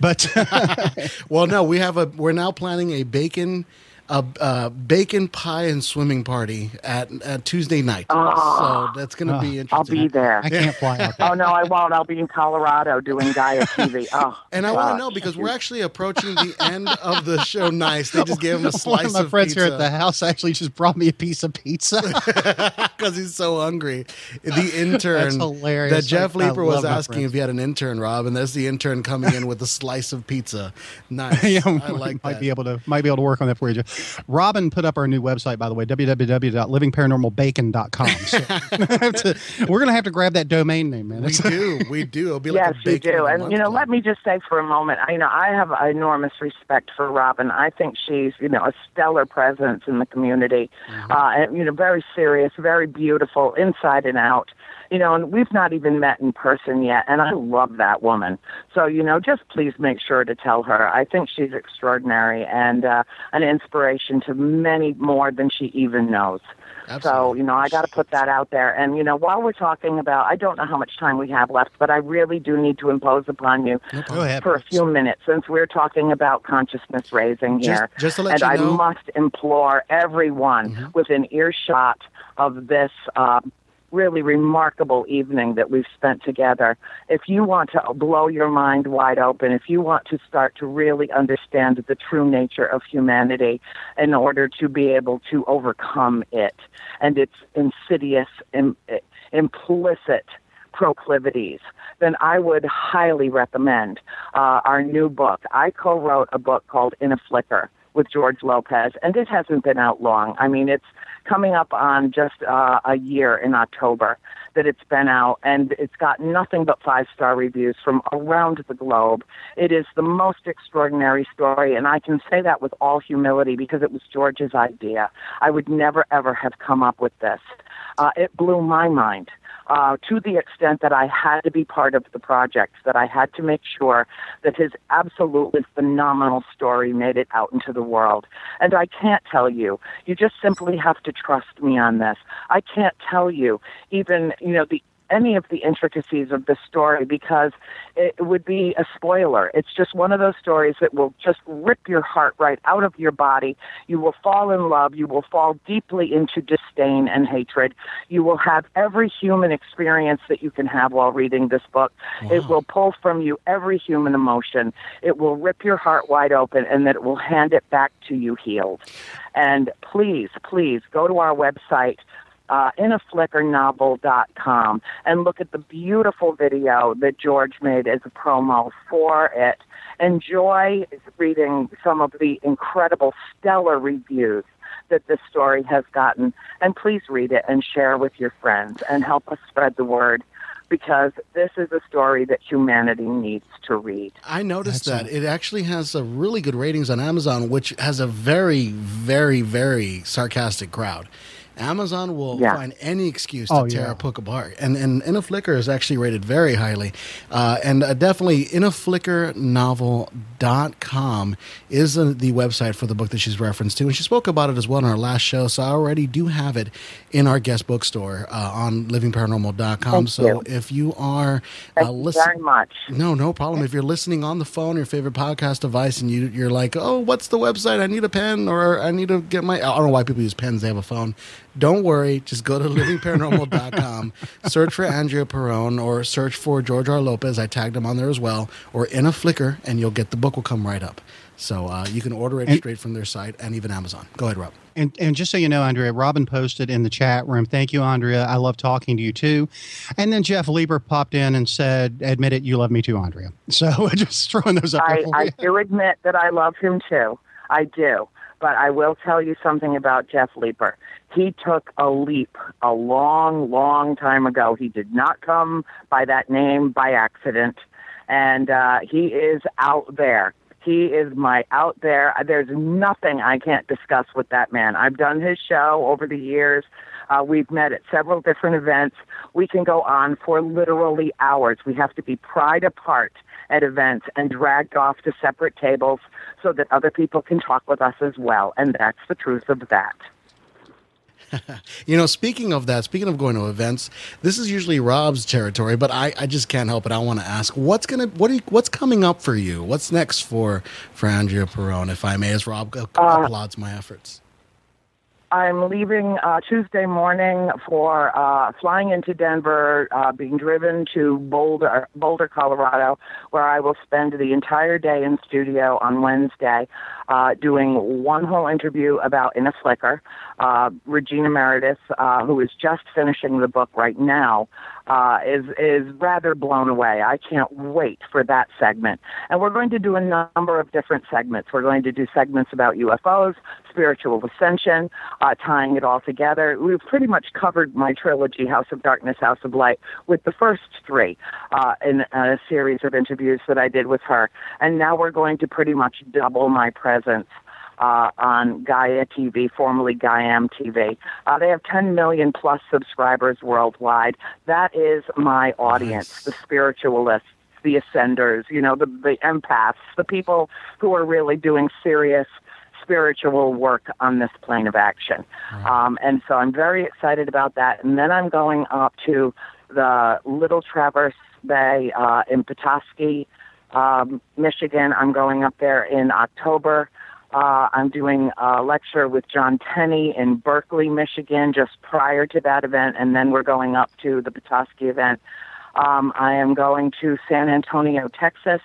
But Well, no, we have a. We're now planning a bacon, a uh, bacon pie and swimming party at, at Tuesday night. so that's going to be interesting. I'll be there. I can't fly out there. Oh no, I won't. I'll be in Colorado doing Gaia TV. Oh, And I want to know because we're actually approaching the end of the show. Nice, they just gave him a One slice of pizza. my friends pizza here at the house actually just brought me a piece of pizza. because he's so hungry. The intern, That's hilarious. that Jeff I- I Leeper was asking friends. if he had an intern, Rob, and there's the intern coming in with a slice of pizza. Nice, yeah, I like might that. be able to might be able to work on that for you. Jeff. Robyn put up our new website, by the way, www.livingparanormalbacon.com. So to- we're going to have to grab that domain name, man. we do, we do. It'll be yes, like a you bacon do. of the And you know, let me just say for a moment, I you know I have enormous respect for Robyn. I think she's you know a stellar presence in the community, Mm-hmm. uh, and you know very serious, very beautiful, inside and out. You know, and we've not even met in person yet. And I love that woman. So, you know, just please make sure to tell her. I think she's extraordinary and uh, an inspiration to many more than she even knows. Absolutely. So, you know, I got to put that out there. And, you know, while we're talking about, I don't know how much time we have left, but I really do need to impose upon you No Go problem. ahead. for a few minutes since we're talking about consciousness raising here. just let and you I know- Mm-hmm. must implore everyone within earshot of this uh, really remarkable evening that we've spent together. If you want to blow your mind wide open, if you want to start to really understand the true nature of humanity in order to be able to overcome it and its insidious, Im- implicit proclivities, then I would highly recommend uh, our new book. I co wrote a book called In a Flicker with George Lopez, and it hasn't been out long. I mean, it's coming up on just uh, a year in October that it's been out, and it's got nothing but five star reviews from around the globe. It is the most extraordinary story, and I can say that with all humility because it was George's idea. I would never, ever have come up with this. Uh, it blew my mind uh, to the extent that I had to be part of the project, that I had to make sure that his absolutely phenomenal story made it out into the world. And I can't tell you, you just simply have to trust me on this. I can't tell you even, you know, the any of the intricacies of the story because it would be a spoiler. It's just one of those stories that will just rip your heart right out of your body. You will fall in love. You will fall deeply into disdain and hatred. You will have every human experience that you can have while reading this book. It will pull from you every human emotion. It will rip your heart wide open and that it will hand it back to you healed. And please, please go to our website, uh, inaflickernovel.com and look at the beautiful video that George made as a promo for it. Enjoy reading some of the incredible, stellar reviews that this story has gotten. And please read it and share with your friends and help us spread the word because this is a story that humanity needs to read. I noticed Excellent. that it actually has a really good ratings on Amazon, which has a very, very, very sarcastic crowd. Amazon will Yeah. find any excuse to Oh, tear yeah. a book apart, and and In a Flicker is actually rated very highly, uh, and uh, definitely In a Flicker Novel.com is uh, the website for the book that she's referenced to, and she spoke about it as well in our last show. So I already do have it in our guest bookstore uh, on LivingParanormal.com. Thank so you. if you are uh, listening. very much. No, no problem. If you're listening on the phone, your favorite podcast device, and you, you're like, oh, what's the website? I need a pen or I need to get my. I don't know why people use pens, they have a phone. Don't worry. Just go to livingparanormal.com, search for Andrea Perron, or search for George R. Lopez. I tagged him on there as well, or in a flicker, and you'll get the book will come right up. So uh, you can order it And- straight from their site and even Amazon. Go ahead, Rob. And, and just so you know, Andrea, Robyn posted in the chat room, thank you, Andrea. I love talking to you too. And then Jeff Leeper popped in and said, admit it, you love me too, Andrea. So just throwing those up I, for I do admit that I love him too. I do. But I will tell you something about Jeff Leeper. He took a leap a long, long time ago. He did not come by that name by accident. And uh, he is out there. He is my out there. There's nothing I can't discuss with that man. I've done his show over the years. Uh, we've met at several different events. We can go on for literally hours. We have to be pried apart at events and dragged off to separate tables so that other people can talk with us as well. And that's the truth of that. You know, speaking of that, speaking of going to events, this is usually Rob's territory, but I, I just can't help it. I want to ask, what's gonna what are you, what's coming up for you? What's next for for Andrea Perron, if I may, as Rob uh, applauds my efforts. I'm leaving uh, Tuesday morning for uh, flying into Denver, uh, being driven to Boulder, Boulder, Colorado, where I will spend the entire day in studio on Wednesday, uh, doing one whole interview about In a Flicker. Uh, Regina Meredith, uh, who is just finishing the book right now, uh, is is rather blown away. I can't wait for that segment. And we're going to do a number of different segments. We're going to do segments about UFOs, spiritual ascension, uh, tying it all together. We've pretty much covered my trilogy, House of Darkness, House of Light, with the first three uh, in a series of interviews that I did with her. And now we're going to pretty much double my presence uh, on Gaia TV, formerly Gaiam TV. Uh, they have 10 million plus subscribers worldwide. That is my audience, Nice. the spiritualists, the ascenders, you know, the, the empaths, the people who are really doing serious spiritual work on this plane of action. Um, and so I'm very excited about that. And then I'm going up to the Little Traverse Bay uh, in Petoskey, um, Michigan. I'm going up there in October. Uh, I'm doing a lecture with John Tenney in Berkeley, Michigan, just prior to that event, and then we're going up to the Petoskey event. Um, I am going to San Antonio, Texas,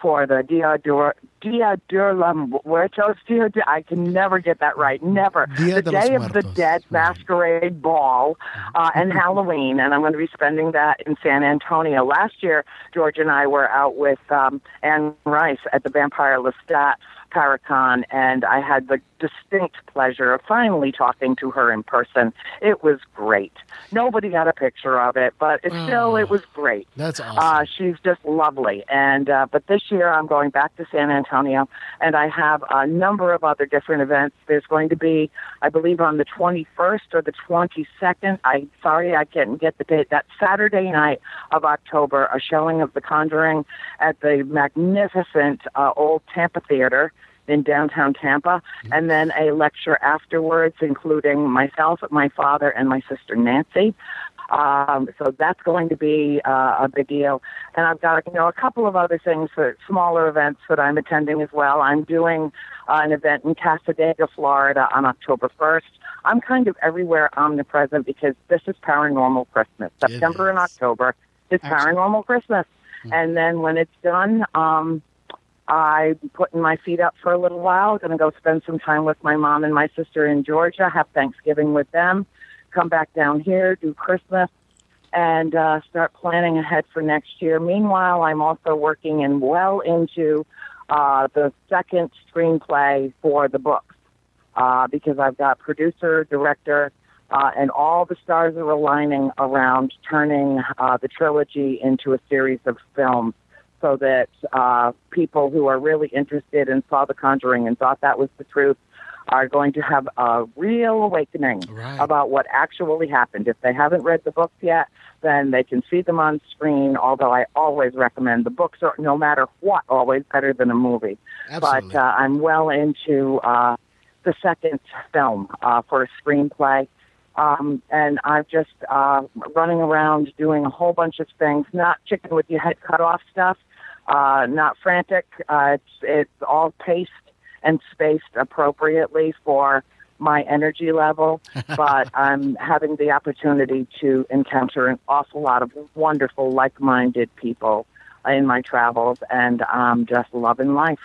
for the Dia de Dia de los Muertos. Dia de, I can never get that right. Never. Dia the Day of the Dead masquerade ball uh, and Halloween, and I'm going to be spending that in San Antonio. Last year, George and I were out with um, Anne Rice at the Vampire Lestat Paracon, and I had the distinct pleasure of finally talking to her in person. It was great. Nobody got a picture of it, but it still, Oh. it was great. That's awesome. Uh, she's just lovely. And uh, but this year I'm going back to San Antonio, and I have a number of other different events. There's going to be, I believe, on the 21st or the 22nd. I sorry I can't get the date. That Saturday night of October, a showing of The Conjuring at the magnificent uh, old Tampa Theater in downtown Tampa, and then a lecture afterwards, including myself, my father, and my sister Nancy. Um, so that's going to be uh, a big deal. And I've got you know a couple of other things, uh, smaller events that I'm attending as well. I'm doing uh, an event in Cassadaga, Florida, on October 1st. I'm kind of everywhere omnipresent because this is Paranormal Christmas. September and. October is Excellent. Paranormal Christmas. And then when it's done, um, I'm putting my feet up for a little while. Going to go spend some time with my mom and my sister in Georgia, have Thanksgiving with them, come back down here, do Christmas, and uh, start planning ahead for next year. Meanwhile, I'm also working in well into uh, the second screenplay for the books uh, because I've got producer, director, uh, and all the stars are aligning around turning uh, the trilogy into a series of films so that uh, people who are really interested and saw The Conjuring and thought that was the truth are going to have a real awakening Right. about what actually happened. If they haven't read the books yet, then they can see them on screen. Although I always recommend the books are, no matter what, always better than a movie. Absolutely. But uh, I'm well into uh, the second film uh, for a screenplay. Um, and I'm just uh, running around doing a whole bunch of things, not chicken with your head cut off stuff, uh, not frantic. Uh, it's, it's all paced and spaced appropriately for my energy level, but I'm having the opportunity to encounter an awful lot of wonderful, like minded people in my travels, and I'm just loving life.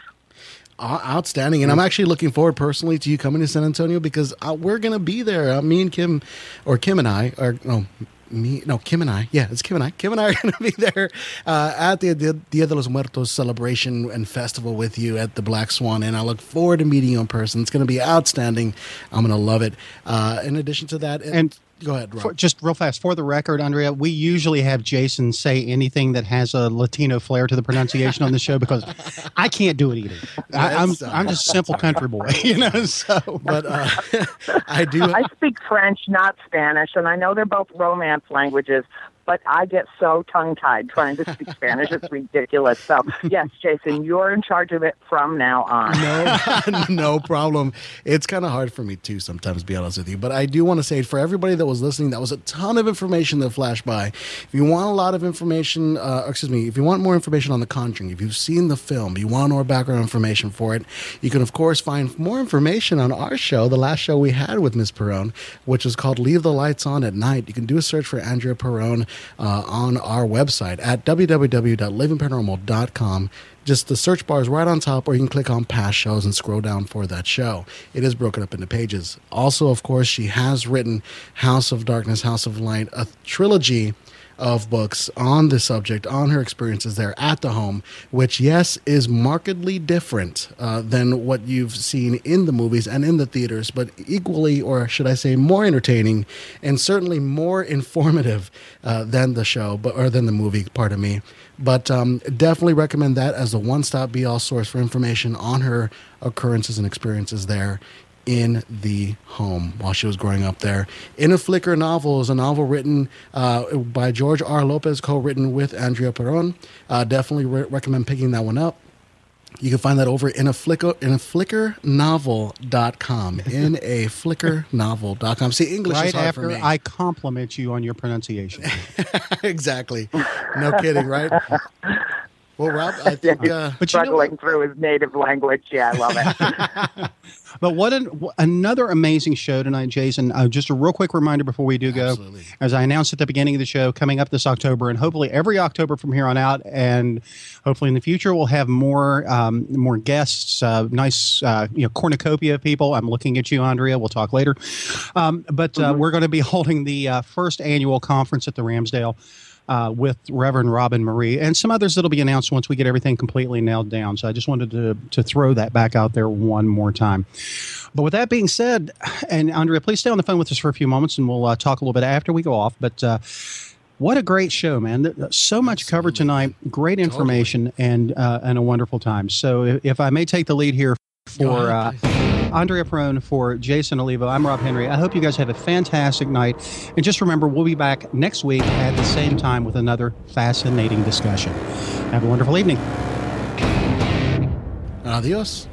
Outstanding, and I'm actually looking forward personally to you coming to San Antonio because uh, we're gonna be there. Uh, me and Kim, or Kim and I, or no, me, no, Kim and I. Yeah, it's Kim and I. Kim and I are gonna be there uh, at the Dia Dia de los Muertos celebration and festival with you at the Black Swan, and I look forward to meeting you in person. It's gonna be outstanding. I'm gonna love it. Uh, in addition to that, And go ahead, Rob. For, just real fast, for the record, Andrea, we usually have Jason say anything that has a Latino flair to the pronunciation on the show because I can't do it either. I, I'm uh, I'm just a simple country boy, you know. So, but uh, I do. I speak French, not Spanish, and I know they're both Romance languages, but I get so tongue tied trying to speak Spanish. It's ridiculous. So, yes, Jason, you're in charge of it from now on. no, no problem. It's kind of hard for me too sometimes, to be honest with you. But I do want to say for everybody that was listening, that was a ton of information that flashed by. If you want a lot of information, uh, excuse me, if you want more information on The Conjuring, if you've seen the film, you want more background information for it, you can of course find more information on our show, the last show we had with Miss Perron, which is called "Leave the Lights On at Night." You can do a search for Andrea Perron uh, on our website at www.livingparanormal.com. Just the search bar is right on top, or you can click on past shows and scroll down for that show. It is broken up into pages. Also, of course, she has written House of Darkness, House of Light, a trilogy of books on the subject, on her experiences there at the home, which, yes, is markedly different uh, than what you've seen in the movies and in the theaters, but equally, or should I say, more entertaining and certainly more informative uh, than the show, but or than the movie. Pardon me. But um, definitely recommend that as a one-stop be-all source for information on her occurrences and experiences there in the home while she was growing up there. In a Flicker novel is a novel written uh, by George R. Lopez, co-written with Andrea Perron. Uh, definitely re- recommend picking that one up. You can find that over in a flicker in a flickernovel.com. In a flickernovel.com. See, English right is hard after for me. I compliment you on your pronunciation. exactly. No kidding, right? Well, Rob, I think uh, But you know? Struggling through his native language. Yeah, I love it. But what an, another amazing show tonight, Jason. Uh, just a real quick reminder before we do go. Absolutely. As I announced at the beginning of the show, coming up this October, and hopefully every October from here on out, and hopefully in the future we'll have more um, more guests, uh, nice uh, you know cornucopia of people. I'm looking at you, Andrea. We'll talk later. Um, but uh, we're going to be holding the uh, first annual conference at the Ramsdell uh, with Reverend Robyn Marie and some others that'll be announced once we get everything completely nailed down. So I just wanted to to throw that back out there one more time. But with that being said, and Andrea, please stay on the phone with us for a few moments, and we'll uh, talk a little bit after we go off. But uh, what a great show, man! So much covered tonight, great information, and uh, and a wonderful time. So if, if I may take the lead here for. Uh. Andrea Perron for Jason Olivo. I'm Rob Henry. I hope you guys have a fantastic night. And just remember, we'll be back next week at the same time with another fascinating discussion. Have a wonderful evening. Adios.